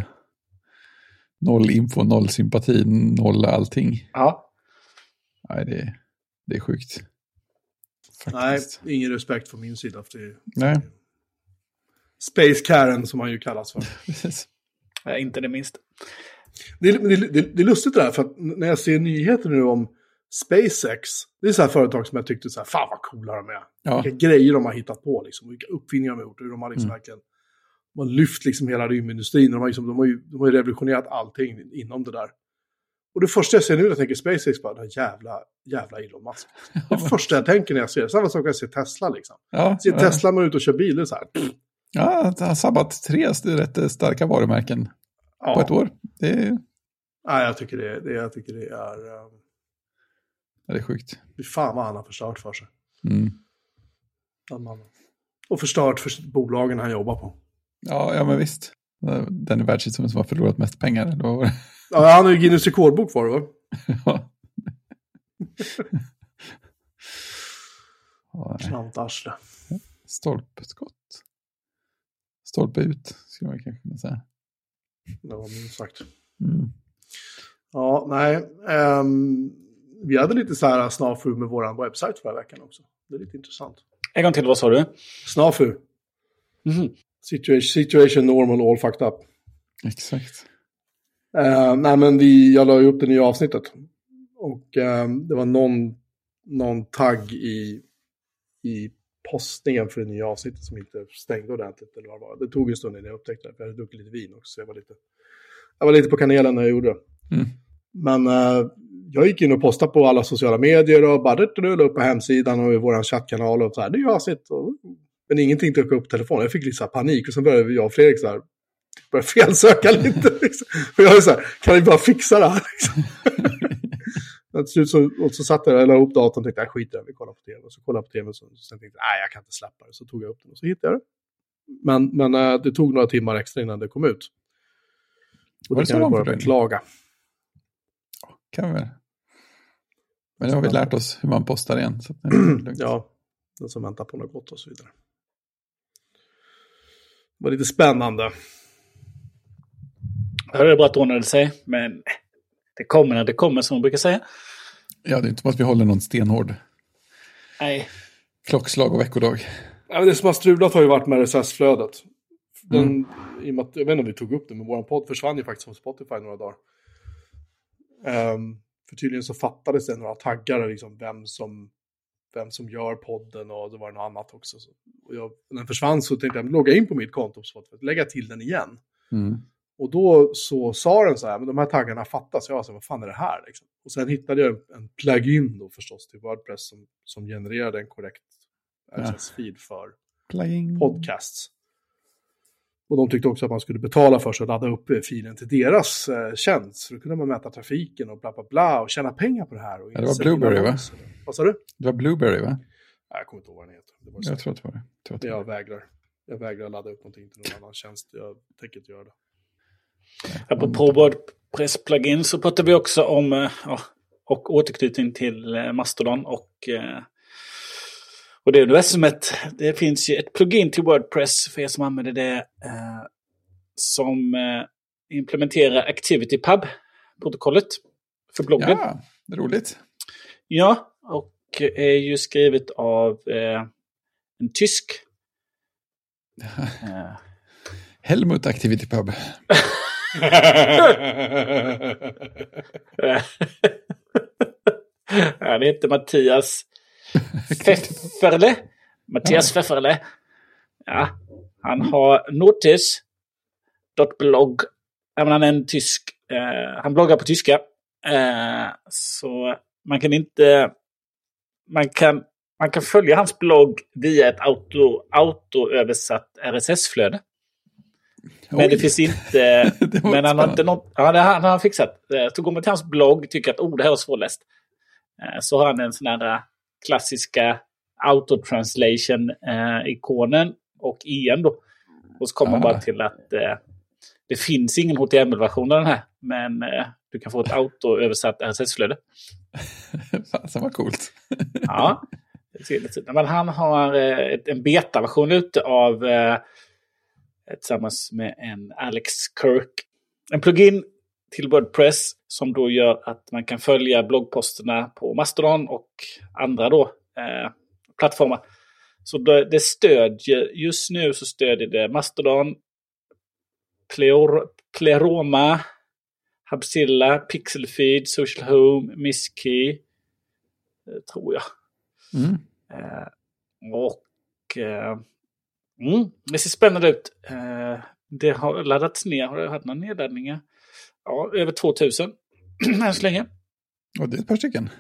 noll info, noll sympati, noll allting. Ja. Nej, det, det är sjukt. Nej, Faktiskt. ingen respekt från min sida. För det är Nej. Space Karen som han ju kallas för. precis. Nej, inte det minsta. Det är, det, det, det är lustigt det här, för att när jag ser nyheter nu om SpaceX, det är så här företag som jag tyckte så här, fan vad coola de är. Ja. Vilka grejer de har hittat på, liksom, vilka uppfinningar de har gjort, hur de har liksom Mm. verkligen de har lyft liksom hela rymdindustrin, de har, liksom, de, har ju, de har ju revolutionerat allting inom det där. Och det första jag ser nu när jag tänker SpaceX, bara, den jävla, jävla Elon Musk. Det första jag tänker när jag ser det, samma sak när jag ser Tesla liksom. Ja, Ser ja. Tesla man ut och kör bil, det är så här, ja, han har sabbat tre rätt starka varumärken ja. på ett år. Det är, Nej, jag tycker det, det, jag tycker det är, uh, det är sjukt. fy fan vad han har förstört för sig. Mm. Och förstört för bolagen han jobbar på. Ja, ja, men visst. Den är världshistorien som har förlorat mest pengar. det? Ja, han har ju Guinness rekordbok det, va? Ja. Klantarsle. Stolpskott. Stolpe ut, skulle man kanske kunna säga. Det var minst sagt. Mm. Ja, nej. ehm, vi hade lite så här snafu med vår webbsajt förra veckan också. Det är lite intressant. En gång till, vad sa du? Snafu. Mhm. Situation, situation normal, all fucked up. Exakt. Eh, nej, men vi, jag la ju upp det nya avsnittet. Och ehm, det var någon, någon tagg i, i postningen för det nya avsnittet som inte stängde ordentligt. Eller vad det, var. det tog en stund innan jag upptäckte det, för jag hade druckit lite vin också. Så jag, var lite, jag var lite på kanelen när jag gjorde det. Mm. Men eh, jag gick in och postade på alla sociala medier och bara la upp på hemsidan och i vår chattkanal och så här, det är ju avsnitt. Och, men ingenting tog upp telefonen. Jag fick lite så här panik och sen började jag och Fredrik så här, började felsöka lite. Liksom. Och jag är så här, kan ni bara fixa det här? Liksom. Till slut så, och så satt jag och la upp datorn och tänkte, jag skiter i det, vi kollar på tv. Och så kollade jag på tv och så, sen tänkte jag, nej jag kan inte släppa det. Så tog jag upp den och så hittade jag det. Men, men eh, det tog några timmar extra innan det kom ut. Och Var det det kan jag bara beklaga. Kan vi. Men nu har vi lärt oss hur man postar igen. Så. Ja, den som väntar på något gott och så vidare. Det var lite spännande. Bara att det ordnade sig, men det kommer när det kommer, som man brukar säga. ja, det är inte som att vi håller någon stenhård Nej. klockslag och veckodag. Ja, men det som har strulat har ju varit med RSS-flödet. Den, i och med att, jag vet inte om vi tog upp det, men vår podd försvann ju faktiskt från Spotify några dagar. Ehm, för tydligen så fattades det några taggar, liksom vem som, vem som gör podden och det var något annat också. Så, och jag, när den försvann så tänkte jag logga in på mitt konto på Spotify, lägga till den igen. Mm. Och då så sa den så här, men de här taggarna fattas. Jag sa, vad fan är det här? Liksom. Och sen hittade jag en plugin då förstås till Wordpress som, som genererade en korrekt RSS-feed för Playing. podcasts. Och de tyckte också att man skulle betala för sig att ladda upp eh, filen till deras eh, tjänst. Så då kunde man mäta trafiken och bla bla bla och tjäna pengar på det här. Och det var Blueberry, va? Vad sa du? Det var Blueberry, va? Nej, jag kommer inte ihåg vad den heter. Det var. Jag tror att det var det. Jag jag vägrar. Jag vägrar ladda upp någonting till någon annan tjänst. Jag tänker inte göra det. Apropå Wordpress-plugin så pratar vi också om eh, ja, och återknytning till eh, Mastodon och, eh, och det universumet. Det finns ju ett plugin till Wordpress för er som använder det eh, som eh, implementerar ActivityPub-protokollet för bloggen. Ja, roligt. Ja, och är ju skrivet av eh, en tysk. Helmut Activity Pub. Han heter Mattias Pfefferle. Mattias Pfefferle. Ja, han har notice.blogg. Han är en tysk. Eh, han bloggar på tyska. Eh, så man kan inte... Man kan, man kan följa hans blogg via ett auto, autoöversatt RSS-flöde. Men Oj. det finns inte... Det var men han har inte något... Det har han har han fixat. Eh, Så går man till hans blogg tycker att oh, det här är svårläst. Eh, Så har han en sån här eh, klassiska autotranslation-ikonen och en då. Och så kommer man bara till att eh, det finns ingen HTML-version av den här. Men eh, du kan få ett autoöversatt RSS-flöde. Fasen vad coolt. Ja. Men han har eh, ett, en betaversion ute av eh, tillsammans med en Alex Kirk. En plugin till Wordpress som då gör att man kan följa bloggposterna på Mastodon och andra då eh, plattformar. Så det, det stödjer, just nu så stödjer det Mastodon, Pleor, Pleroma, Hubzilla, Pixelfeed, Social Home, Misskey, eh, tror jag. Mm. Eh, och eh, mm, det ser spännande ut. Eh, det har laddats ner. Har det haft några nedladdningar? Ja, över 2000 än så länge. Och det är ett par stycken.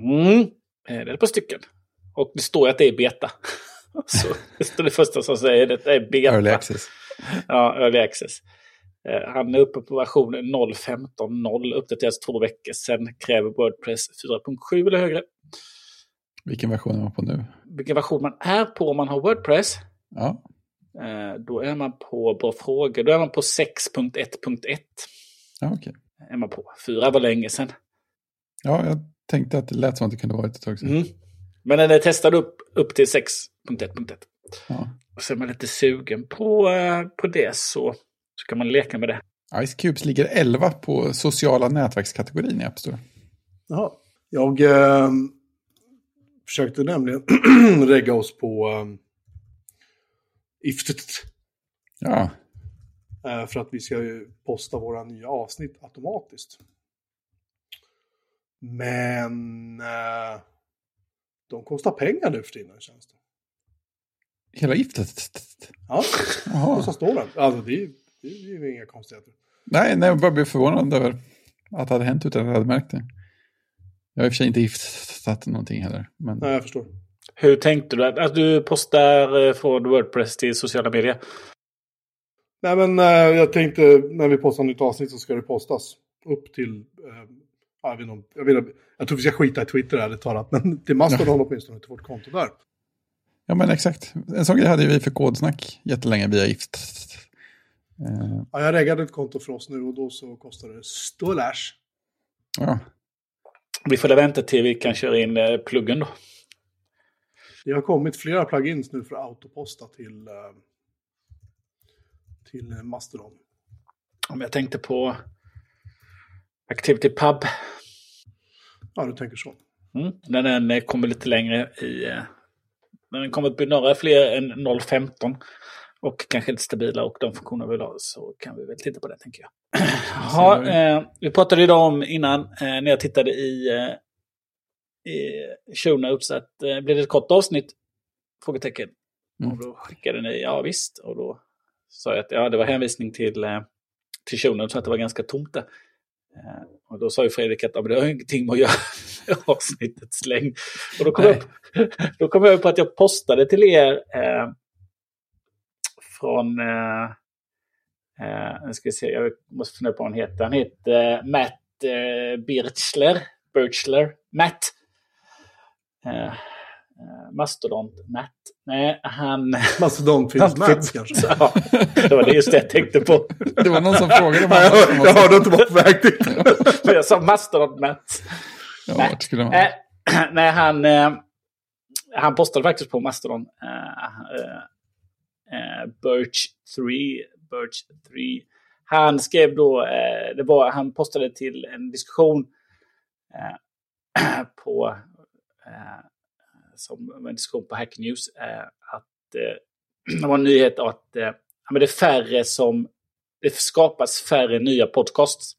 Mm, eh, det är ett par stycken. Och det står att det är beta. Så det står det första som säger det är beta. Early access. Ja, early access. Eh, Han är uppe på version 0.15.0, uppdateras två veckor. Sen kräver Wordpress 4.7 eller högre. Vilken version är man på nu? Vilken version man är på om man har Wordpress? Ja, Eh, Då är man på Bra frågor. Då är man på 6.1.1. ja okej. Är man på. Fyra var länge sedan. Ja, jag tänkte att det lät som att det kunde vara ett tag sedan. Mm. Men den är testad upp, upp till 6.1.1. Ja. Och så är man lite sugen på, eh, på det så, så kan man leka med det. Ice Cubes ligger 11 på sociala nätverkskategorin i App Store. Jaha. Jag eh, försökte nämligen regga oss på eh, Iftet. Ja, Eh, för att vi ska ju posta våra nya avsnitt automatiskt. Men eh, de kostar pengar nu för tiden känns det. hela giftet. Ja, och så står det. Alltså det är, det är ju inga konstigheter. Nej, nej, jag bara blev förvånad över att det hade hänt utan att jag hade märkt det. Jag har i och för sig inte giftat någonting heller. Men Nej, jag förstår. Hur tänkte du? Att du postar eh, från Wordpress till sociala medier? Nej, men eh, jag tänkte när vi postar nytt avsnitt så ska det postas upp till... Eh, ja, jag, vet inte, jag, vet, inte- jag tror vi ska skita i Twitter ärligt talat, men till Mastodon åtminstone till vårt konto där. Ja, men exakt. En sån grej hade vi för kodsnack jättelänge via gift. Ja, jag reggade ett konto för oss nu och då så kostar det stålash. ja, Vi får väl vänta till vi kan köra in pluggen då. Det har kommit flera plugins nu för att autoposta till, eh, till Mastodon. Om jag tänkte på Activity Pub. Ja, du tänker så. Mm. När den eh, kommer lite längre i... eh, När den kommer att bli några fler än 0.15 och kanske lite stabila och de funktioner vi vill ha så kan vi väl titta på det tänker jag. Ja, eh, vi pratade idag om innan eh, när jag tittade i, i show notes att eh, blir det ett kort avsnitt? Frågetecken. Mm. Och då skickade ni ja visst och då sa jag att ja, det var hänvisning till, eh, till show notes att det var ganska tomt där. Eh, och då sa ju Fredrik att ja, men det har ingenting med att göra med avsnittets längd. Och då kom, jag, upp, då kom jag upp på att jag postade till er eh, från, eh, eh, ska se, jag måste fundera på vad han heter. Han heter eh, Matt eh, Birchler. Birchler. Matt. Eh, eh, Mastodont Matt. Nej, han... Mastodon finns Mats kanske. Ja, det var det just det jag tänkte på. det var någon som frågade Ja, jag, jag hörde att du var på väg dit. Men jag sa Mastodont Matt. Ja, vart skulle man? Eh, nej, han, eh, han postade faktiskt på Mastodon. Birch 3. Birch 3. Han skrev då, det var, han postade till en diskussion på, eh, som en diskussion på Hack News, eh, att eh, det var en nyhet att eh, men det är färre som, det skapas färre nya podcasts.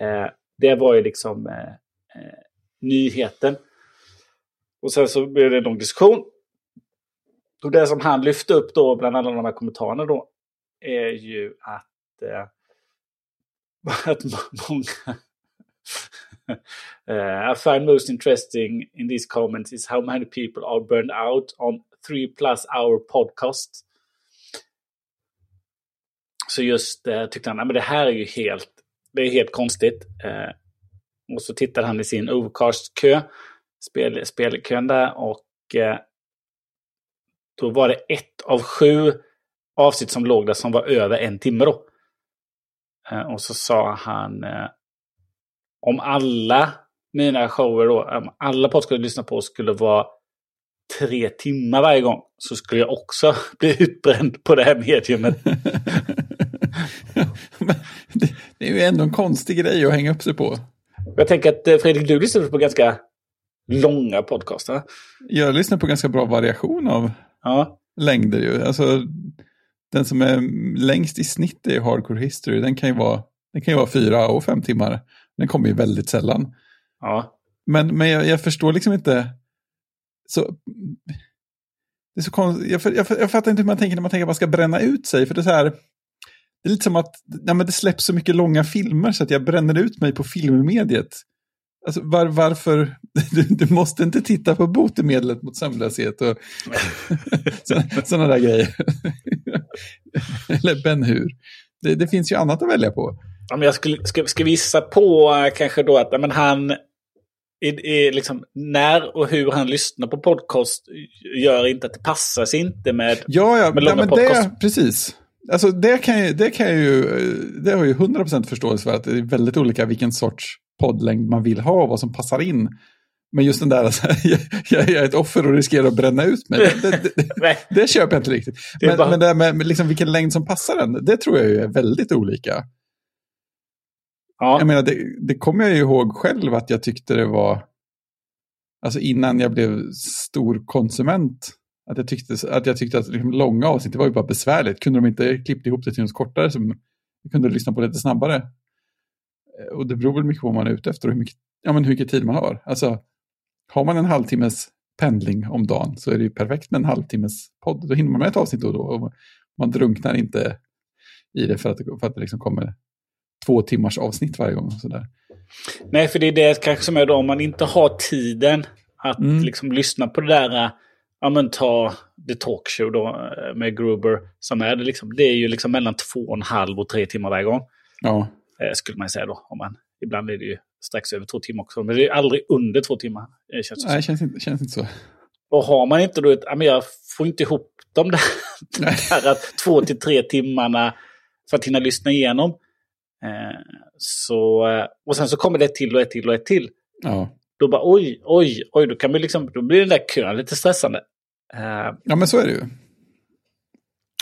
Eh, det var ju liksom eh, eh, nyheten. Och sen så blev det en lång diskussion. Och det som han lyfte upp då bland alla de här kommentarerna då är ju att, eh, att många Uh, I find most interesting in these comments is how many people are burned out on three plus hour podcast. Så just uh, tyckte han, men det här är ju helt, det är helt konstigt. Uh, och så tittade han i sin Overcast-kö, spel, spelkön där och uh, då var det ett av sju avsnitt som låg där som var över en timme då. Uh, och så sa han om alla mina shower då, om alla podcaster jag lyssnar på skulle vara tre timmar varje gång så skulle jag också bli utbränd på det här mediumet. det, det, är ju ändå en konstig grej att hänga upp sig på. Jag tänker att eh, Fredrik, du lyssnar på ganska långa podcaster. Jag lyssnar på ganska bra variation av ja. längder. Ju. Alltså, den som är längst i snitt är Hardcore History. Den kan ju vara, den kan ju vara fyra och fem timmar. Den kommer ju väldigt sällan. Ja. Men, men jag, jag förstår liksom inte. Så, det är så konstigt. Jag, jag, jag, fattar inte hur man tänker när man tänker att man ska bränna ut sig. För det är så här. Det är lite som att ja, men det släpps så mycket långa filmer så att jag bränner ut mig på filmmediet. Alltså, var, varför? Du, du, måste inte titta på botemedlet mot sömnlöshet och sådana där grejer. Eller Ben Hur. Det, det, finns ju annat att välja på. Men jag skulle, ska, ska visa på uh, kanske då att men han, i, i, liksom, när och hur han lyssnar på podcast gör inte att det passar sig inte med, ja, ja, med långa ja, men podcast. Det, precis. Alltså det kan, ju, det kan jag ju, det har ju 100% förståelse för att det är väldigt olika vilken sorts poddlängd man vill ha och vad som passar in. Men just den där, alltså, jag, är ett offer och riskerar att bränna ut mig. Det, det, det, det köper jag inte riktigt. Men, bara... men det med, med liksom vilken längd som passar den, det tror jag är väldigt olika. Ja. Jag menar, det, det kommer jag ju ihåg själv att jag tyckte det var, alltså innan jag blev stor konsument, att jag tyckte att, jag tyckte att liksom långa avsnitt var ju bara besvärligt. Kunde de inte klippt ihop det till något kortare som jag kunde lyssna på lite snabbare? Eh, och det beror väl mycket på vad man är ute efter och hur mycket, ja, men hur mycket tid man har. Alltså, har man en halvtimmes pendling om dagen så är det ju perfekt med en halvtimmes podd. Då hinner man med ett avsnitt då och då. Och man drunknar inte i det för att, för att det liksom kommer två timmars avsnitt varje gång. Sådär. Nej, för det är det kanske som är då om man inte har tiden att mm. liksom lyssna på det där. Ja men ta The Talkshow då eh, med Gruber. Som är det, liksom, det är ju liksom mellan två och en halv och tre timmar varje gång. Ja. Eh, skulle man säga då. Om man, ibland är det ju strax över två timmar också. Men det är aldrig under två timmar. Det känns Nej, det känns inte, känns inte så. Och har man inte då ett, ja, men jag får inte ihop de där, där två till tre timmarna för att hinna lyssna igenom. Eh, så, och sen så kommer det ett till och ett till och ett till. Ja. Då bara oj, oj, oj, då, kan man liksom, då blir den där kön lite stressande. Eh, ja, men så är det ju.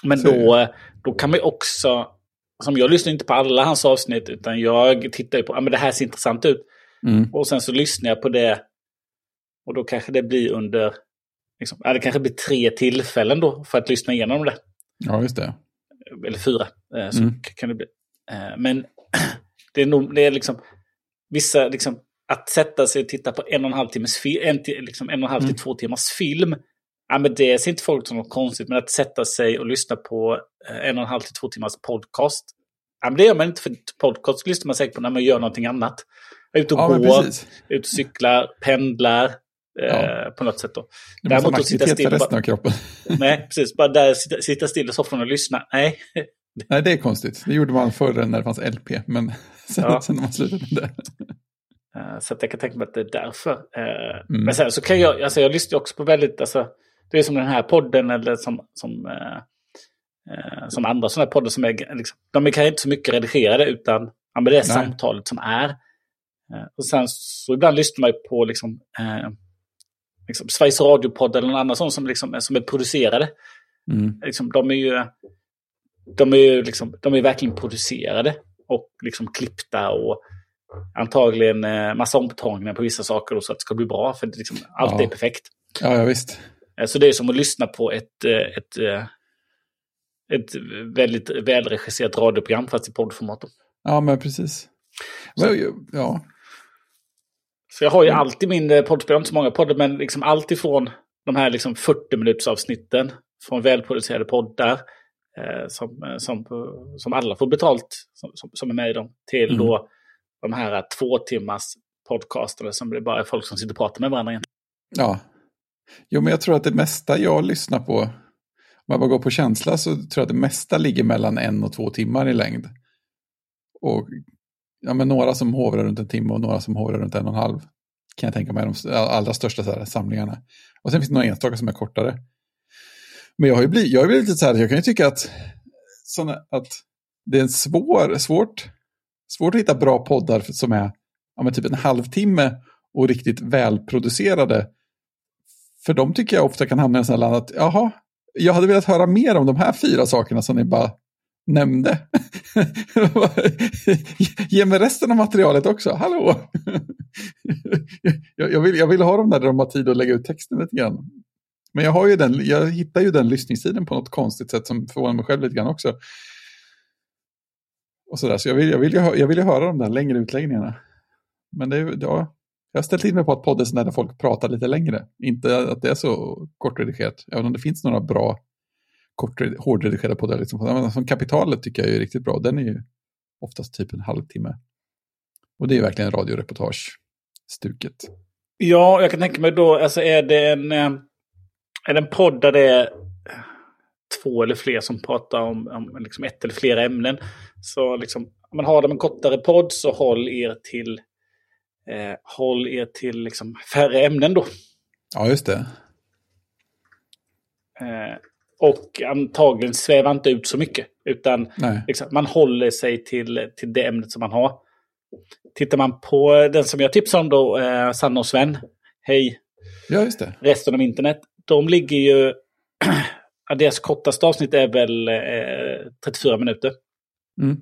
Men då, då kan man ju också, som jag lyssnar inte på alla hans avsnitt, utan jag tittar ju på, ja men det här ser intressant ut. Mm. Och sen så lyssnar jag på det. Och då kanske det blir under, liksom, ja, det kanske blir tre tillfällen då för att lyssna igenom det. Ja, just det. Eller fyra, eh, så mm. kan det bli. Eh, men det är nog, det är liksom vissa, liksom, att sätta sig och titta på en och en halv timmes film, en, liksom en och en halv till mm. två timmars film. Ja, men det ser inte folk som något konstigt, men att sätta sig och lyssna på eh, en och en halv till två timmars podcast. Ja, men det gör man inte för podcast lyssnar man säkert på när man gör någonting annat. Ut och ja, går, ut och cyklar, pendlar. Eh, ja. på något sätt då. Däremot att sitta still. kroppen. nej, precis. Bara där sitta, sitta still i soffan och lyssna. Nej, Nej, det är konstigt. Det gjorde man förr när det fanns LP, men sen, ja. sen man slutat med det. Uh, så jag kan tänka mig att det är därför. Uh, mm. Men sen så kan jag, alltså jag lyssnar också på väldigt, alltså, det är som den här podden eller som, som, uh, som andra sådana här poddar som är, liksom, de är kanske inte så mycket redigerade utan ja, men det är Nej. samtalet som är. och sen så ibland lyssnar man på liksom, liksom Sveriges Radio-podd eller någon annan sån som, liksom, som är producerade. Mm. Liksom, de är ju de är ju liksom, de är verkligen producerade och liksom klippta och antagligen eh, massa omtagningar på vissa saker så att det ska bli bra. För liksom, allt ja. är perfekt. Ja, ja, visst. Eh, så det är som att lyssna på ett, eh, ett, ett väldigt välregisserat radioprogram fast i poddformat. Ja, men precis. Så, ja. Så jag har ju alltid min poddspelare, inte så många poddar, men liksom allt ifrån de här liksom 40 minuters avsnitten från välproducerade poddar som, eh, som, som alla får betalt, som, som, är med i dem, till Mm. då de här två timmars podcasterna som det bara är folk som sitter och pratar med varandra. egentligen. Ja. Jo, men jag tror att det mesta jag lyssnar på, om jag bara går på känsla så tror jag att det mesta ligger mellan en och två timmar i längd. Och ja, men några som hovrar runt en timme och några som hovrar runt en och en halv. Kan jag tänka mig, de allra största så här, samlingarna. Och sen finns det några enstaka som är kortare. Men jag har ju blivit, jag har blivit lite så här, jag kan ju tycka att, såna, att det är en svår, svårt, svårt att hitta bra poddar som är ja, men typ en halvtimme och riktigt välproducerade. För de tycker jag ofta kan hamna i en sån här land att, jaha, jag hade velat höra mer om de här fyra sakerna som ni bara nämnde. Ge mig resten av materialet också, hallå! jag, vill, jag vill ha dem där, där de har tid att lägga ut texten lite grann. Men jag, har ju den, jag hittar ju den lyssningstiden på något konstigt sätt som förvånar mig själv lite grann också. Och sådär, så jag vill, jag, vill ju, jag vill ju höra de där längre utläggningarna. Men det, ja, jag har ställt in mig på att podden är där folk pratar lite längre. Inte att det är så kortredigerat, även om det finns några bra hårdredigerade poddar. Liksom. Men Som Kapitalet tycker jag är riktigt bra. Den är ju oftast typ en halvtimme. Och det är verkligen radioreportage-stuket. Ja, jag kan tänka mig då, alltså är det en, eh, är det en podd där det är två eller fler som pratar om, om liksom ett eller flera ämnen. Så liksom, om man har de en kortare podd så håll er till, eh, håll er till liksom färre ämnen då. Ja, just det. Eh, och antagligen sväva inte ut så mycket. Utan liksom, man håller sig till, till det ämnet som man har. Tittar man på den som jag tipsade om då, eh, Sanna och Sven. Hej, Ja, just det. resten av internet. De ligger ju... ja, deras kortaste avsnitt är väl eh, 34 minuter. Mm.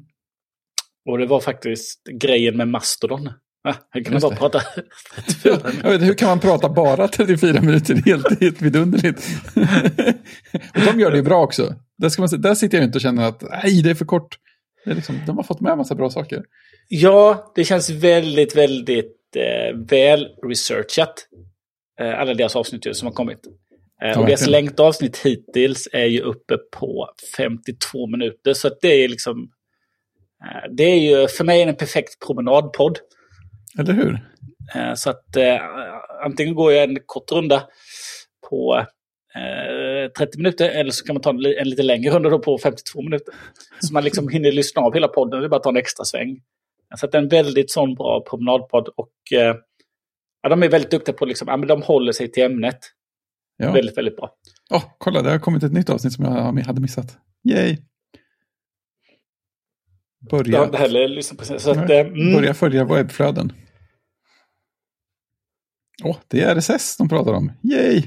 Och det var faktiskt grejen med Mastodon. Ah, hur kan bara prata 34 minuter? Jag vet, hur kan man prata bara 34 minuter? Det är helt, helt vidunderligt. och de gör det ju bra också. Där, ska man, där sitter jag inte och känner att nej, det är för kort. Det är liksom, de har fått med en massa bra saker. Ja, det känns väldigt, väldigt eh, väl researchat. Eh, alla deras avsnitt som har kommit. Eh, och deras längsta avsnitt hittills är ju uppe på 52 minuter. Så det är liksom... Eh, det är ju för mig en perfekt promenadpodd. Eller hur? Eh, Så att eh, antingen går jag en kort runda på eh, 30 minuter eller så kan man ta en, en lite längre runda då på 52 minuter. Så man liksom hinner lyssna av hela podden, det är bara att ta en extra sväng. Så att det är en väldigt sån bra promenadpodd och eh, ja, de är väldigt duktiga på liksom, ja, men de håller sig till ämnet. Ja. Väldigt, väldigt bra. Åh, kolla, det har kommit ett nytt avsnitt som jag hade missat. Yay! Jag Börja, inte heller lyssnat på. Så att, eh, mm, börja följa webbflöden. Åh, det är RSS de pratar om. Yay!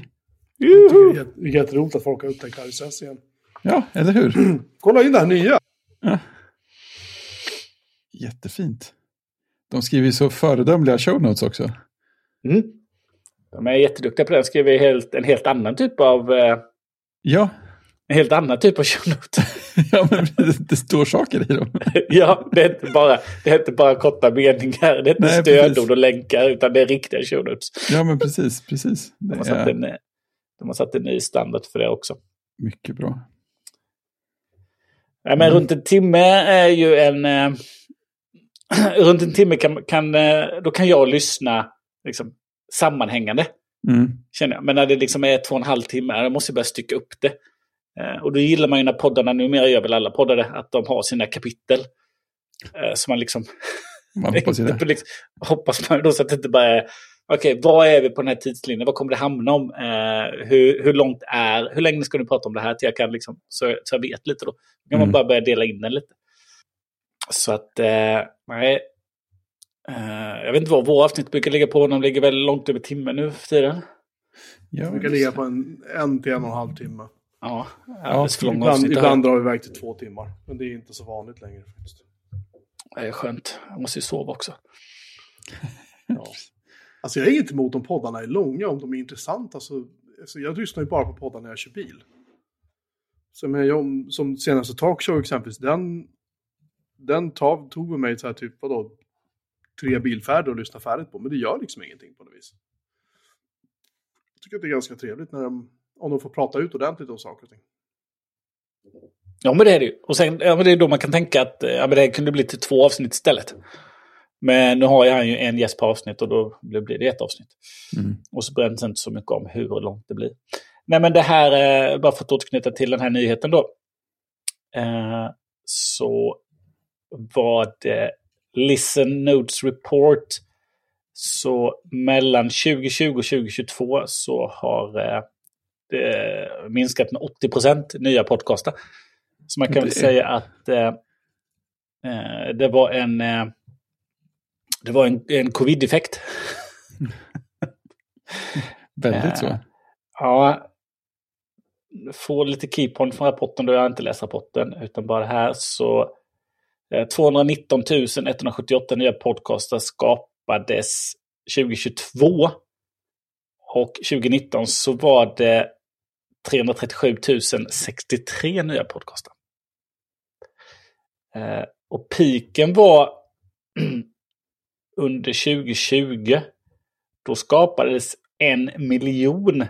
Jag det är jätte- jätteroligt att folk har upptäckt RSS igen. Ja, eller hur? Kolla in det här nya! Jättefint. De skriver ju så föredömliga show notes också. mm. De är jätteduktiga på det. De skriver helt, en helt annan typ av eh, Ja, en helt annan typ av show notes. ja men det, det står saker i dem. ja, det är, inte bara, det är inte bara korta meningar, det är inte Nej, stödord precis. och länkar, utan det är riktiga show notes. Ja, men precis, precis. De har, satt en, de har satt en ny standard för det också. mycket bra. Ja, men Mm. runt en timme är ju en... Eh, runt en timme kan, kan, eh, då kan jag lyssna liksom, sammanhängande. Mm. Känner jag. Men när det liksom är två och en halv timme, då måste jag börja stycka upp det. Eh, och då gillar man ju när poddarna, numera gör väl alla poddare, att de har sina kapitel. Eh, så man liksom... Man hoppas inte liksom, hoppas man då så att det inte bara är... Okej, vad är vi på den här tidslinjen? Vad kommer det hamna om? Eh, hur, hur långt är... Hur länge ska ni prata om det här? Till jag kan liksom, så, så jag vet lite då. Då kan Mm. man bara börja dela in den lite. Så att, eh, nej. Eh, jag vet inte vad våra avsnitt brukar ligga på. De ligger väl långt över timmen nu för tiden. Ja, Vi kan ligga på en, en till en och en halv timme. Ja, alldeles för långa Ibland, avsnitt. ibland drar vi iväg till två timmar. Men det är inte så vanligt längre. Faktiskt. Det är skönt. Jag måste ju sova också. Ja. Alltså jag är inte emot om poddarna är långa, om de är intressanta. Så, alltså jag lyssnar ju bara på poddar när jag kör bil. Som, jag, som senaste talkshow exempelvis, den, den tog, tog mig så här typ, vadå, tre bilfärder och lyssna färdigt på. Men det gör liksom ingenting på något vis. Jag tycker att det är ganska trevligt när de, om de får prata ut ordentligt om saker och ting. Ja, men det är det ju. Och sen, ja, men det är då man kan tänka att ja, men det kunde bli till två avsnitt istället. Men nu har jag ju en gäst per avsnitt och då blir det ett avsnitt. Mm. Och så bryr jag inte så mycket om hur långt det blir. Nej, men det här, eh, bara för att återknyta till den här nyheten då. Eh, så var det Listen Notes Report. Så mellan 2020 och 2022 så har eh, det minskat med 80 procent nya podcaster. Så man kan väl säga att eh, eh, det var en, eh, det var en, en covid-effekt. Väldigt så. Eh, Ja, få lite keypoint från rapporten då jag inte läst rapporten utan bara det här så eh, 219 178 nya podcaster skapades 2022. Och 2019 så var det 337 063 nya podcaster. Eh, och piken var under 2020. Då skapades en miljon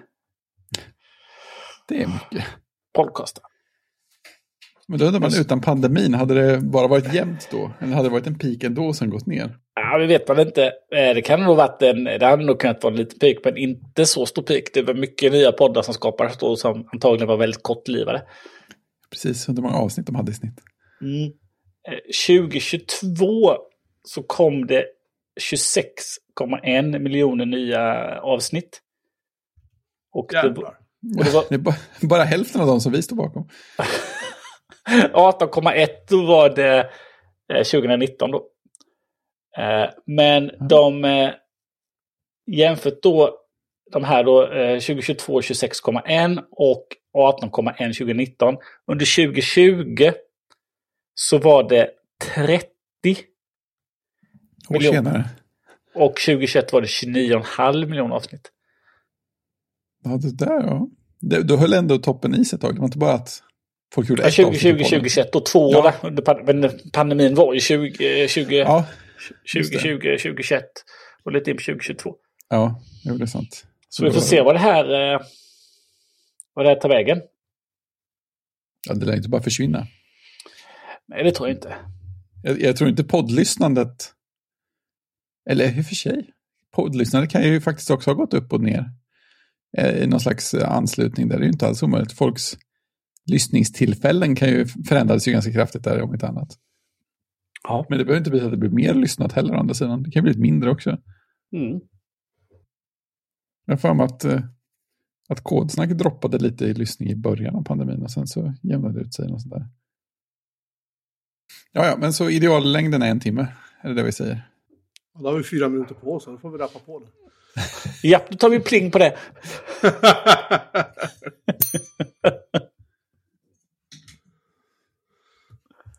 Det är mycket. podcaster. Men då undrar man utan pandemin, hade det bara varit jämnt då? Eller hade det varit en peak ändå och sen gått ner? Ja, vi vet man inte. Eh, Det kan nog varit en, det hade nog kunnat vara en liten peak, men inte så stor peak. Det var mycket nya poddar som skapades då som antagligen var väldigt kortlivade. Precis, hur många avsnitt de hade i snitt. Mm. Eh, 2022 så kom det 26,1 miljoner nya avsnitt. Och det, och det var bara, bara hälften av dem som vi står bakom. 18,1 då var det eh, 2019 då. Eh, Men de eh, jämfört då de här då eh, 2022 26,1 och 18,1 2019. Under 2020 så var det 30 År Miljon. senare. och 2021 var det 29,5 miljoner avsnitt. Ja, det där ja. Det, då höll ändå toppen i sig ett tag. Det var inte bara att folk gjorde Ja, ett 2020, avsnitt på podden. 2021 och två år Ja. va? under pandemin var ju 20, eh, 20, Ja, just det. 2020, 2021 och lite in på 2022. ja jo, det är sant. Så vi får se vad det här, eh, vad det här tar vägen. Ja, det lär inte bara försvinna. Nej, det tror jag inte. Jag, jag tror inte poddlyssnandet, eller i och för sig, poddlyssnandet kan ju faktiskt också ha gått upp och ner. Eh, I någon slags eh, anslutning där, det är ju inte alls omöjligt. Folks lyssningstillfällen kan ju förändras ju ganska kraftigt där om inte annat. Ja. Men det behöver inte betyda att det blir mer lyssnat heller å andra sidan. Det kan bli lite mindre också. Mm. Jag har för mig att, eh, att kodsnack droppade lite i lyssning i början av pandemin och sen så jämnade det ut sig. Och sånt där. Ja, ja, men så ideallängden är en timme, är det det vi säger? Och då har vi fyra minuter på oss, så då får vi rappa på det. Ja, då tar vi pling på det.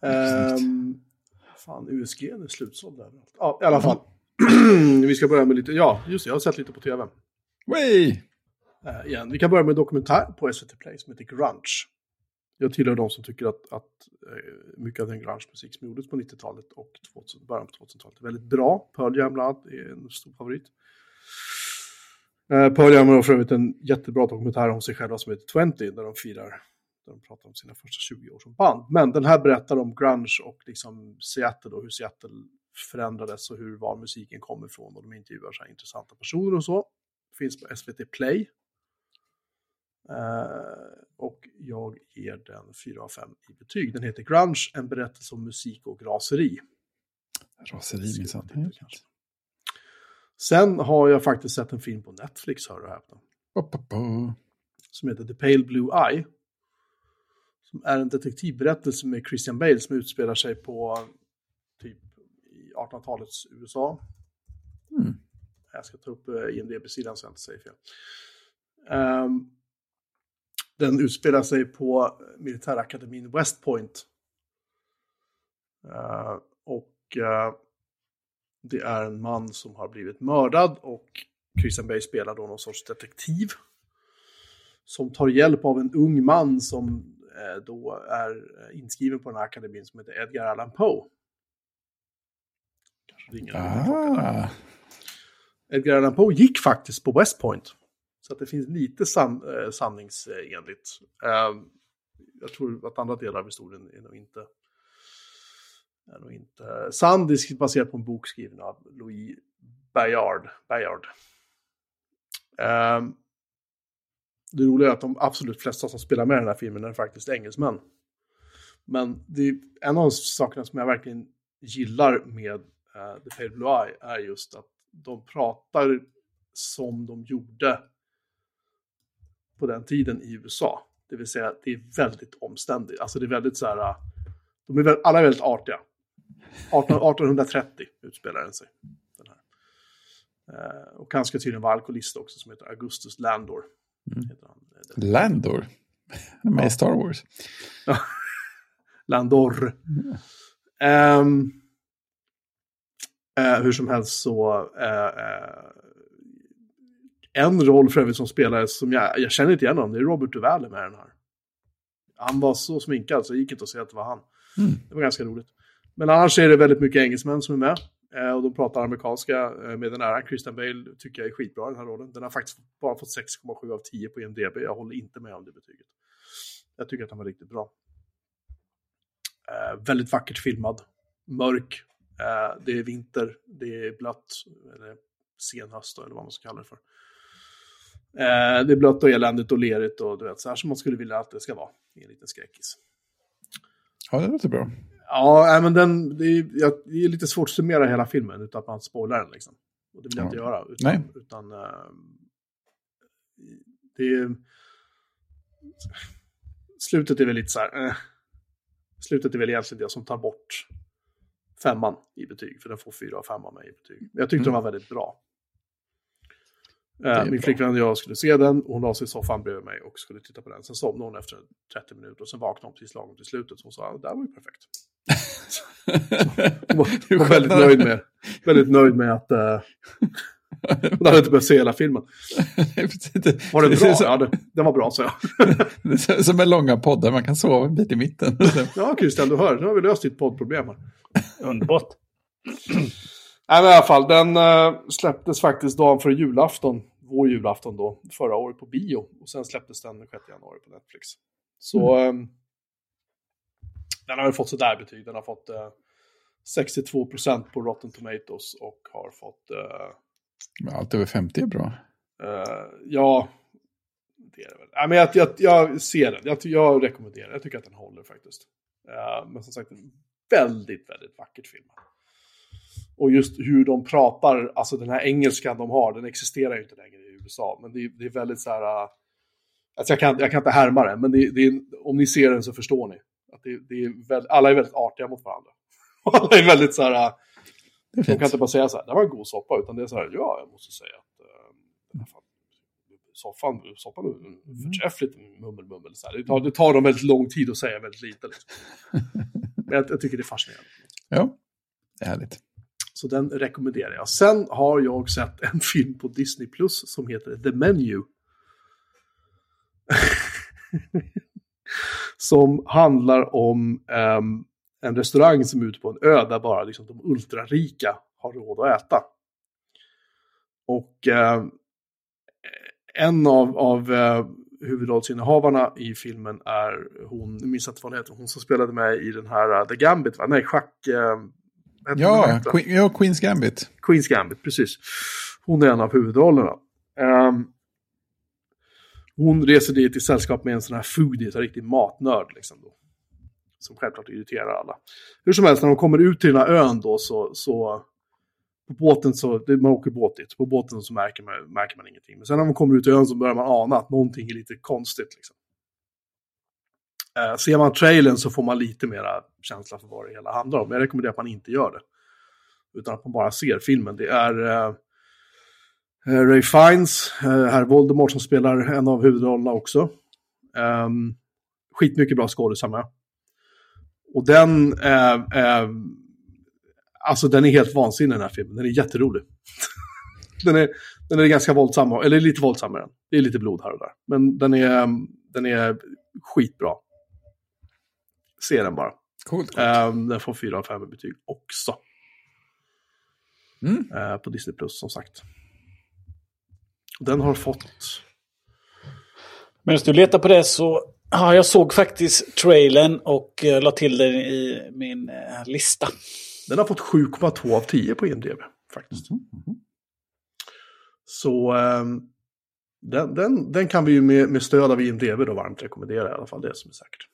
Ehm, fan, USG är slutsåld överallt. Ja, i alla fall. vi ska börja med lite, ja, just det, jag har sett lite på tv. Way! Eh, igen. Vi kan börja med en dokumentär på SVT Play som heter Grunge. Jag tillhör de som tycker att, att eh, mycket av den grunge-musik som gjordes på 90-talet och 2000, början på 2000-talet är väldigt bra. Pearl Jam bland annat är en stor favorit. Eh, Pearl Jam har för övrigt en jättebra dokumentär om sig själva som heter 20, där de firar, där de pratar om sina första 20 år som band. Men den här berättar om grunge och liksom Seattle och hur Seattle förändrades och hur var musiken kom ifrån och de intervjuar så här intressanta personer och så. Finns på SVT Play. Eh, och jag ger den 4 av 5 i betyg. Den heter Grunge, en berättelse om musik och raseri. Raseri minsann. Sen har jag faktiskt sett en film på Netflix, hör och häpna, upp. som heter The Pale Blue Eye. Som är en detektivberättelse med Christian Bale som utspelar sig på typ i 1800-talets USA. Mm. Jag ska ta upp eh, IMDB-sidan så jag inte säger fel. Ehm, den utspelar sig på militärakademin West Point. Eh, och eh, det är en man som har blivit mördad och Christian Bale spelar då någon sorts detektiv. Som tar hjälp av en ung man som eh, då är eh, inskriven på den här akademin som heter Edgar Allan Poe. Kanske ah. Edgar Allan Poe gick faktiskt på West Point. Så att det finns lite san, eh, sanningsenligt. Eh, jag tror att andra delar av historien är nog inte, är nog inte sann. Det är baserat på en bok skriven av Louis Bayard. Bayard. Eh, det roliga är att de absolut flesta som spelar med i den här filmen är faktiskt engelsmän. Men det är en av de sakerna som jag verkligen gillar med uh, The Pale Blue Eye är just att de pratar som de gjorde på den tiden i USA. Det vill säga, det är väldigt omständigt. Alltså det är väldigt så här, de är väl, alla är väldigt artiga. 18, 1830 utspelar den sig. Den här. Uh, och han ska tydligen vara alkoholist också, som heter Augustus Landor. Mm. Landor? Med ja. Star Wars? Landor. Mm. Um, uh, hur som helst så... Uh, en roll för övrigt som spelare som jag, jag känner inte igen honom, det är Robert Duvall med den här. Han var så sminkad så det gick inte att se att det var han. Mm. Det var ganska roligt. Men annars är det väldigt mycket engelsmän som är med. Eh, och de pratar amerikanska eh, med den äran. Christian Bale tycker jag är skitbra i den här rollen. Den har faktiskt bara fått 6,7 av 10 på IMDB. Jag håller inte med om det betyget. Jag tycker att han var riktigt bra. Eh, väldigt vackert filmad. Mörk. Eh, det är vinter. Det är blött. Eller senhöst eller vad man ska kalla det för. Eh, det är blött och eländigt och lerigt och du vet, så här som man skulle vilja att det ska vara i en liten skräckis. Ja, det låter bra. Ja, men den, det är, det är lite svårt att summera hela filmen utan att man spoilar den. Liksom. Och det vill jag ja. inte göra. Utan, Nej. utan uh, det är... Slutet är väl lite så här... Uh, slutet är väl egentligen det som tar bort femman i betyg. För den får fyra av fem av mig i betyg. Men jag tyckte mm. den var väldigt bra. Uh, min flickvän och jag skulle se den, hon la sig i soffan bredvid mig och skulle titta på den. Sen somnade hon efter 30 minuter och sen vaknade hon precis lagom till slutet. Så hon sa, det där var ju perfekt. Var, var väldigt nöjd med, väldigt nöjd med att uh, hon hade inte behövt se hela filmen. Var det bra? Ja, det, den var bra, sa jag. det är som med långa poddar, man kan sova en bit i mitten. ja, Christian, du hör, nu har vi löst ditt poddproblem här. Underbart. Nej, men i alla fall, den uh, släpptes faktiskt dagen före julafton, vår julafton då, förra året på bio. Och sen släpptes den den 6 januari på Netflix. Så mm. um, den har ju fått sådär betyg. Den har fått eh, 62% på Rotten Tomatoes och har fått... Uh, Allt över 50 är bra. ja, det är det väl. Nej, men jag, jag, jag ser den. Jag, jag rekommenderar Jag tycker att den håller faktiskt. men som sagt, väldigt, väldigt vackert filmat. Och just hur de pratar, alltså den här engelskan de har, den existerar ju inte längre i USA. Men det, är, det är väldigt så här, uh, alltså jag kan, jag kan inte härma det, men det, det är, om ni ser den så förstår ni. Att det, det är väldigt, alla är väldigt artiga mot varandra. alla är väldigt så här, uh, de kan inte bara säga så här, det var en god soppa, utan det är så här, ja, jag måste säga att uh, soffan, soppan är mm. förträffligt, mummel, mummel. Så här. Det, tar, det tar dem väldigt lång tid att säga väldigt lite. Liksom. Men jag, jag tycker det är fascinerande. Ja, det är härligt. Så den rekommenderar jag. Sen har jag sett en film på Disney Plus som heter The Menu. Som handlar om um, en restaurang som är ute på en ö där bara liksom, de ultrarika har råd att äta. Och uh, en av, av uh, huvudrollsinnehavarna i filmen är hon, jag minns inte vad hon heter, hon som spelade med i den här uh, The Gambit, va? nej, schack... Uh, Ja, Queen, ja, Queens Gambit. Queens Gambit, precis. Hon är en av huvudrollerna. Um, hon reser dit i sällskap med en sån här foodie, en riktig matnörd. Liksom då, som självklart irriterar alla. Hur som helst, när de kommer ut till den här ön då så, så på båten så, man åker båt dit, på båten så märker man, märker man ingenting. Men sen när man kommer ut till ön så börjar man ana att någonting är lite konstigt. Liksom. Eh, ser man trailern så får man lite mera känsla för vad det hela handlar om. Jag rekommenderar att man inte gör det. Utan att man bara ser filmen. Det är eh, eh Ray Fiennes, eh, herr Voldemort som spelar en av huvudrollerna också. Eh, skitmycket bra skådisar med. Och den, eh, eh, alltså den är helt vansinnig den här filmen. Den är jätterolig. den, är, den är ganska våldsam, eller lite våldsammare. Det är lite blod här och där. Men den är, den är skitbra. Se den bara. Coolt, coolt. Um, den får 4 av 5 betyg också. Mm. eh, på Disney Plus som sagt. Den har fått... Medan du letar på det så, ja, jag såg faktiskt trailern och uh, la till den i min eh, lista. Den har fått 7,2 av 10 på IMDB faktiskt. Mhm. Så ehm, den, den, den kan vi ju med, med stöd av IMDB då varmt rekommendera i alla fall, det som är säkert.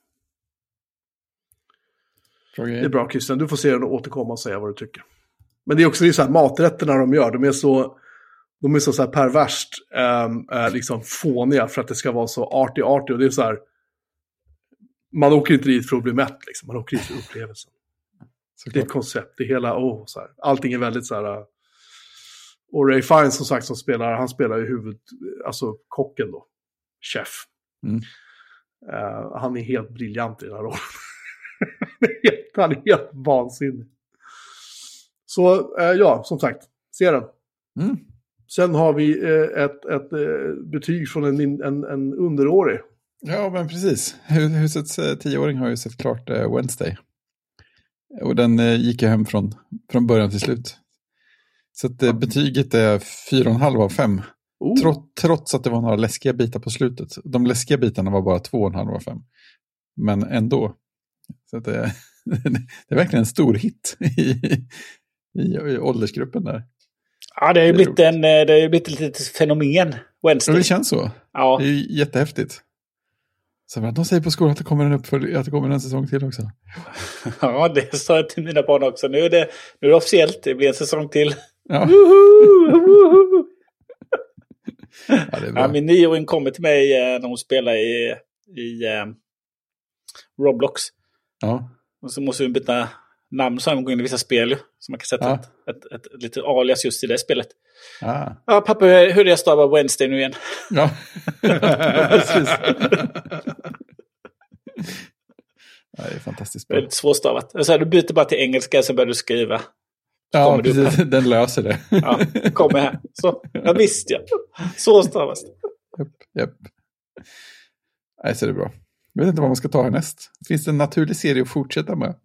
Bra Det är bra Christian, du får se den och återkomma och säga vad du tycker. Men det är också det är så här, maträtterna de gör, de är så, de är så, så här perverst ehm, eh, liksom fåniga för att det ska vara så arty-arty. Och det är så här, man åker inte dit för att bli mätt, liksom. man åker dit för upplevelsen. Det är Såklart. ett koncept, det hela, oh, så här. allting är väldigt så här. uh, Och Ray Fiennes som sagt som spelar, han spelar ju huvud, alltså kocken då, chef. Mm. Eh, han är helt briljant i den här rollen. Han är helt- vansinnig. Så eh, ja, som sagt, se den. Mm. Sen har vi eh, ett, ett eh, betyg från en, en, en underårig. Ja, men precis. Hu- Husets eh, tioåring har ju sett klart Wednesday. Och den gick jag hem från, från början till slut. Så att, betyget är 4,5 av 5. Oh, Trots, trots att det var några läskiga bitar på slutet. De läskiga bitarna var bara 2,5 av 5. Men ändå. Så det, det är verkligen en stor hit i, i, i åldersgruppen där. Ja, det har ju blivit, en, eh, det har blivit ett litet fenomen, Wednesday. det känns så. Ja, Det är jättehäftigt. Så att de säger på skolan att det kommer en, uppfölj- att det kommer en säsong till också. ja, det sa jag till mina barn också. Nu är det, nu är det officiellt, det blir en säsong till. Ja, ja det är bra. Ja, min nioåring kommer till mig eh, när hon spelar i, i eh, Roblox. Ja. Och så måste vi byta namn så här går in i vissa spel ju. Så man kan sätta Ja. ett, ett, ett, ett litet alias just i det spelet. Ah. Ja, pappa, hur är jag stavar Wednesday nu igen? Ja, precis. Ja, det är fantastiskt bra. Väldigt svårstavat. Så här, du byter bara till engelska så börjar du skriva. Ja, du upp precis. Den löser det. Ja, kommer här. Så, ja, visst ja. Så stavas det. Japp, japp. Nej, så är det bra. Jag vet inte vad man ska ta härnäst. Finns det en naturlig serie att fortsätta med?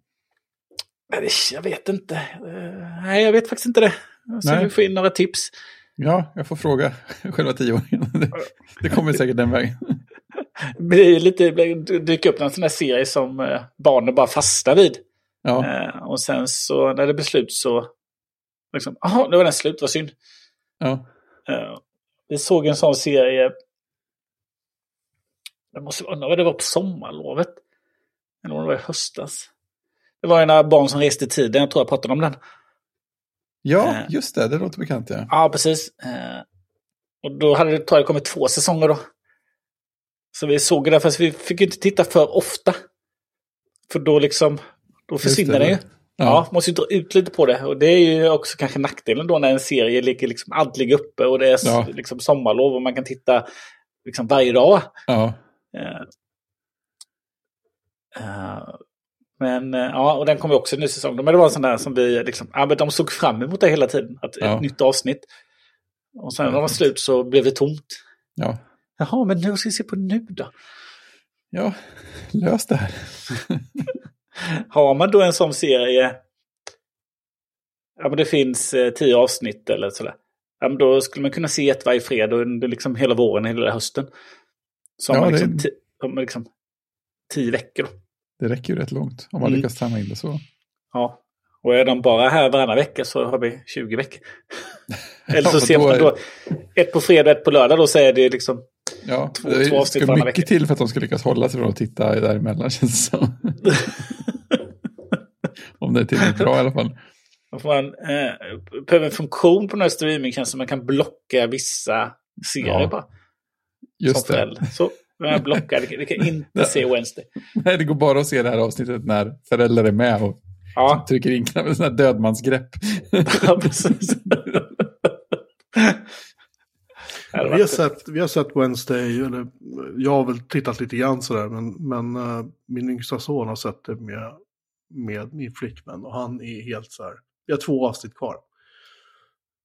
Nej, Jag vet inte. Eh, Nej, jag vet faktiskt inte det. Så vi får in några tips. Ja, jag får fråga själva tioåringen. Det, det kommer säkert den vägen. Det ju lite, det dyker upp någon sån här serie som eh, barnen bara fastnar vid. Ja, Eh, och sen så när det blir slut så... Liksom, nu var den slut, vad synd. ja. Vi såg en sån serie... Jag måste undra vad det var på sommarlovet. Eller om det var i höstas. Det var ju några barn som reste i tiden, jag tror jag pratade om den. ja, Eh. just det. Det låter bekant, ja. Ja, precis. Eh, och då hade det, tror jag kommit två säsonger då. Så vi såg det, fast vi fick ju inte titta för ofta. För då liksom, då försvinner det. den ju. Ja. Ja, måste ju dra ut lite på det. Och det är ju också kanske nackdelen då när en serie ligger liksom, ligger uppe och det är Ja. liksom sommarlov och man kan titta liksom varje dag. Ja, eh, men eh, ja, och den kommer också en ny säsong. Men det var en sån där som vi liksom, ja men de såg fram emot det hela tiden. Att Ja. Ett nytt avsnitt. Och sen när det var slut så blev det tomt. ja. Jaha, men nu ska vi se på nu då. Ja, lös det här. Har man då en sån serie, ja men det finns eh, tio avsnitt eller sådär. Ja, men då skulle man kunna se ett varje fredag under liksom hela våren, hela hösten. Så Ja, man det- liksom, har man liksom tio veckor. Då. Det räcker ju rätt långt om man Mm. lyckas träna in det så. Ja. Och är de bara här varannan vecka så har vi 20 veckor. Eller så Ja, ser då man är- då ett på fredag, ett på lördag. Då så är det liksom... Ja, Två- det två avsnitt ska varannan mycket vecka. till för att de ska lyckas hålla sig från att titta däremellan känns det som. Om det är tillräckligt bra i alla fall. Då får man eh, behöver en funktion på den här streamingtjänsten. Man kan blocka vissa serier Ja, bara. Just som det. Så jag blockar. Vi kan, vi kan inte se Wednesday. Nej, det går bara att se det här avsnittet när föräldrar är med och Ja, trycker in knappen, sån här dödmansgrepp. ja precis. Vi har, sett, vi har sett Wednesday, eller jag har väl tittat lite grann sådär, men, men eh, min yngsta son har sett det med, med min flickvän och han är helt så här, vi har två avsnitt kvar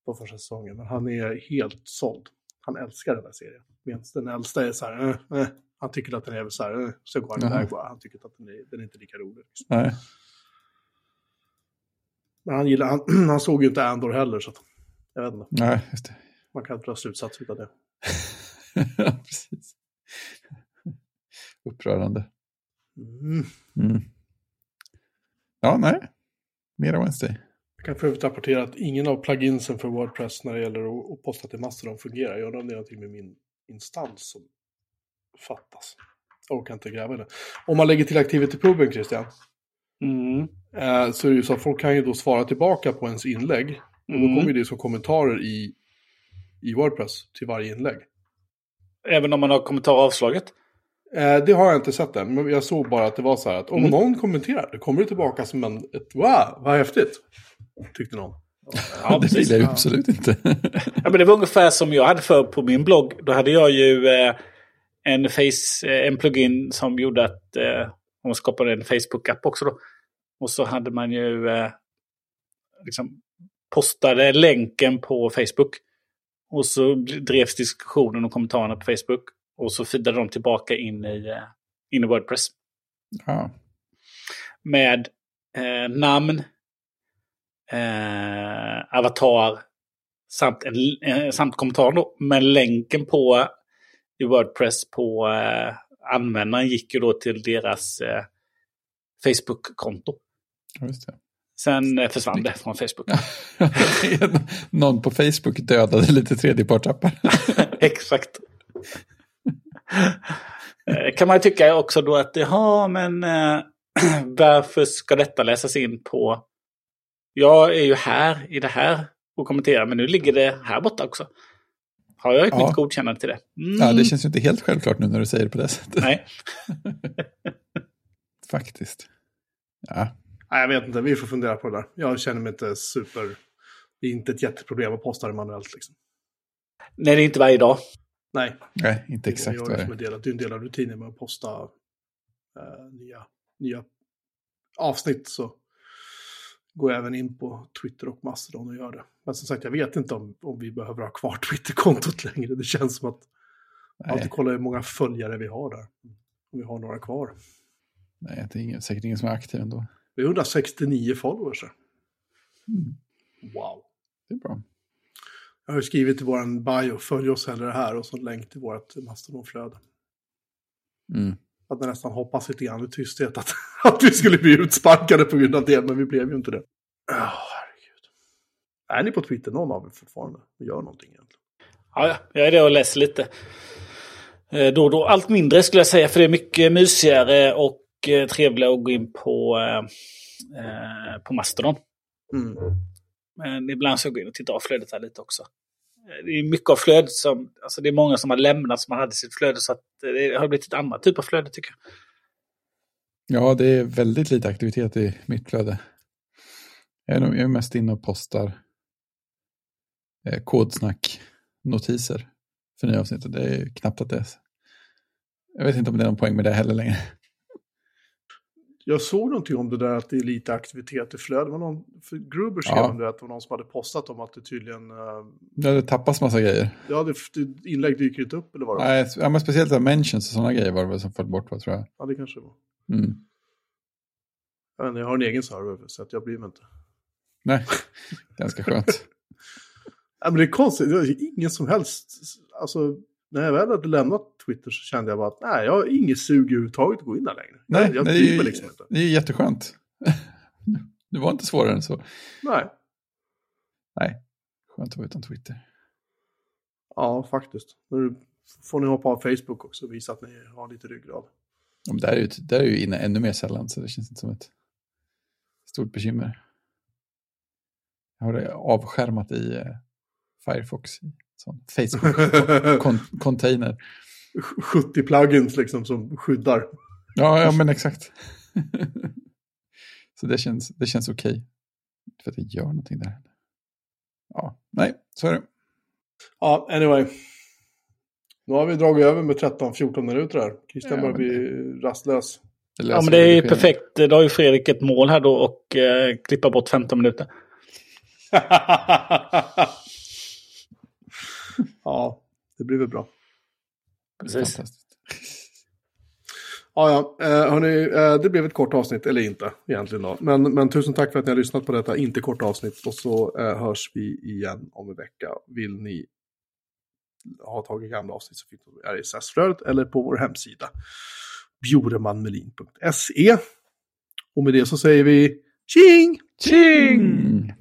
på första säsongen, men han är helt såld. Han älskar den här serien. Medan den äldsta är så här, eh, eh, han tycker att den är så här, eh, så går han iväg bara, han tycker att den är, den är inte lika rolig. Liksom. Nej. Men han, gillar, han, han såg ju inte Andor heller, så att, jag vet inte. Nej, just det. Man kan dra slutsatser av det. ja, precis. Upprörande. Mm. Mm. Ja, nej. Mera Wednesday. Kan för övrigt rapportera att ingen av pluginsen för Wordpress när det gäller att, posta till Mastodon fungerar. Jag undrar om det är någonting med min instans som fattas. Jag orkar inte gräva i det. Om man lägger till Activity-puben, Christian, Mm. eh, så är det ju så att folk kan ju då svara tillbaka på ens inlägg. Och då Mm. kommer det som kommentarer i, i Wordpress till varje inlägg. Även om man har kommentar avslaget. Eh, det har jag inte sett än, men jag såg bara att det var så här att om Mm. någon kommenterar, då kommer det tillbaka som en, ett wow, vad häftigt. Tyckte någon. Ja, det vill jag ju absolut inte. Ja, men det var ungefär som jag hade för på min blogg. Då hade jag ju eh, en, face, eh, en plugin som gjorde att eh, man skapade en Facebook-app också. Då. Och så hade man ju eh, liksom postade länken på Facebook. Och så drevs diskussionen och kommentarerna på Facebook. Och så feedade de tillbaka in i, eh, in i Wordpress. Ja, Med eh, namn, eh, avatar samt, en, eh, samt kommentar då. Men länken på i Wordpress på eh, användaren gick ju då till deras eh, Facebook-konto. Sen eh, försvann det från Facebook. Någon på Facebook dödade lite tredjepartsappar. Exakt. Eh, kan man tycka också då att, jaha, men eh, varför ska detta läsas in på... Jag är ju här i det här och kommenterar, men nu ligger det här borta också. Har jag ett Ja. nytt godkännande till det? Mm, Ja, det känns ju inte helt självklart nu när du säger det på det sättet. Nej. Faktiskt. Ja, Nej, jag vet inte, vi får fundera på det där. Jag känner mig inte super... Det är inte ett jätteproblem att posta det manuellt liksom. Nej, det är inte varje dag. Nej, nej, inte exakt det det som är. en del, det är en del av rutinen med att posta eh, nya, nya avsnitt. Så går jag även in på Twitter och Mastodon och gör det. Men som sagt, jag vet inte om, om vi behöver ha kvar Twitterkontot längre. Det känns som att jag alltid Nej, kollar hur många följare vi har där. Om vi har några kvar. nej, det är ingen, säkert ingen som är aktiv ändå. Vi har 169 followers. Mm, Wow. det är bra. Jag har skrivit i vår bio, följ oss hellre här och så en länk till vårt Mastodon-flöde. Mm. Att jag nästan hoppas lite grann i tysthet att, att vi skulle bli utsparkade på grund av det, men vi blev ju inte det. Oh, herregud. Är ni på Twitter, någon av er fortfarande? Och gör någonting egentligen? Ja, ja, jag är det och läser lite. Eh, Då och då. Allt mindre skulle jag säga, för det är mycket mysigare och eh, trevligare att gå in på, eh, eh, på Mastodon. Mm. Men ibland så går jag in och tittar av flödet här lite också. Eh, det är mycket av flödet som, alltså det är många som har lämnat som hade sitt flöde så att eh, det har blivit ett annat typ av flöde tycker jag. Ja, det är väldigt lite aktivitet i mitt flöde. Jag är, nog, jag är mest inne och postar eh, kodsnack-notiser för nya avsnittet. Det är knappt att det är... Jag vet inte om det är någon poäng med det heller längre. Jag såg någonting om det där att det är lite aktivitet i flödet. Någon, för Gruber skrev Ja. om det, att det var någon som hade postat om att det tydligen... eh, Ja, det tappas massa grejer. ja, det, det, inlägg dyker inte upp eller vad det var. Nej, ja, men speciellt här mentions och sådana grejer var det väl som föll bort, tror jag. Ja, det kanske det var. Mm. Jag, vet inte, jag har en egen server, så att jag bryr mig inte. Nej, ganska skönt. Ja, men det är konstigt, det är ingen som helst... Alltså, när jag väl hade lämnat Twitter så kände jag bara att nej, jag har inget sug överhuvudtaget att gå in där längre. Nej, jag jag det, är, ju- liksom inte. det är jätteskönt. Det var inte svårare än så. Nej, Nej, skönt att vara utan Twitter. ja faktiskt. Nu får ni hoppa av Facebook också och visa att ni har lite ryggrad. Ja, men där är ju, där är ju inne ännu mer sällan, så det känns inte som ett stort bekymmer. Jag har det avskärmat i eh, Firefox, sån Facebook-container. 70 plugins liksom som skyddar. Ja, ja, men exakt. så det känns, det känns okej. Inte För att jag gör någonting där. Ja, nej, så är det. Ja, anyway. Nu har vi dragit över med 13-14 minuter här. Christian Ja, börjar bli rastlös. Det Ja, men det är perfekt. Då har ju Fredrik ett mål här då och eh, klippa bort 15 minuter. ja, det blir väl bra. Precis. Ja, ja, eh, hörni, eh, det blev ett kort avsnitt, eller inte egentligen då. Men, men tusen tack för att ni har lyssnat på detta, inte kort avsnitt. Och så eh, hörs vi igen om en vecka. Vill ni ha tagit gamla avsnitt så finns det i RSS-flödet eller på vår hemsida. bjoremanmelin.se. Och med det så säger vi tjing! Tjing!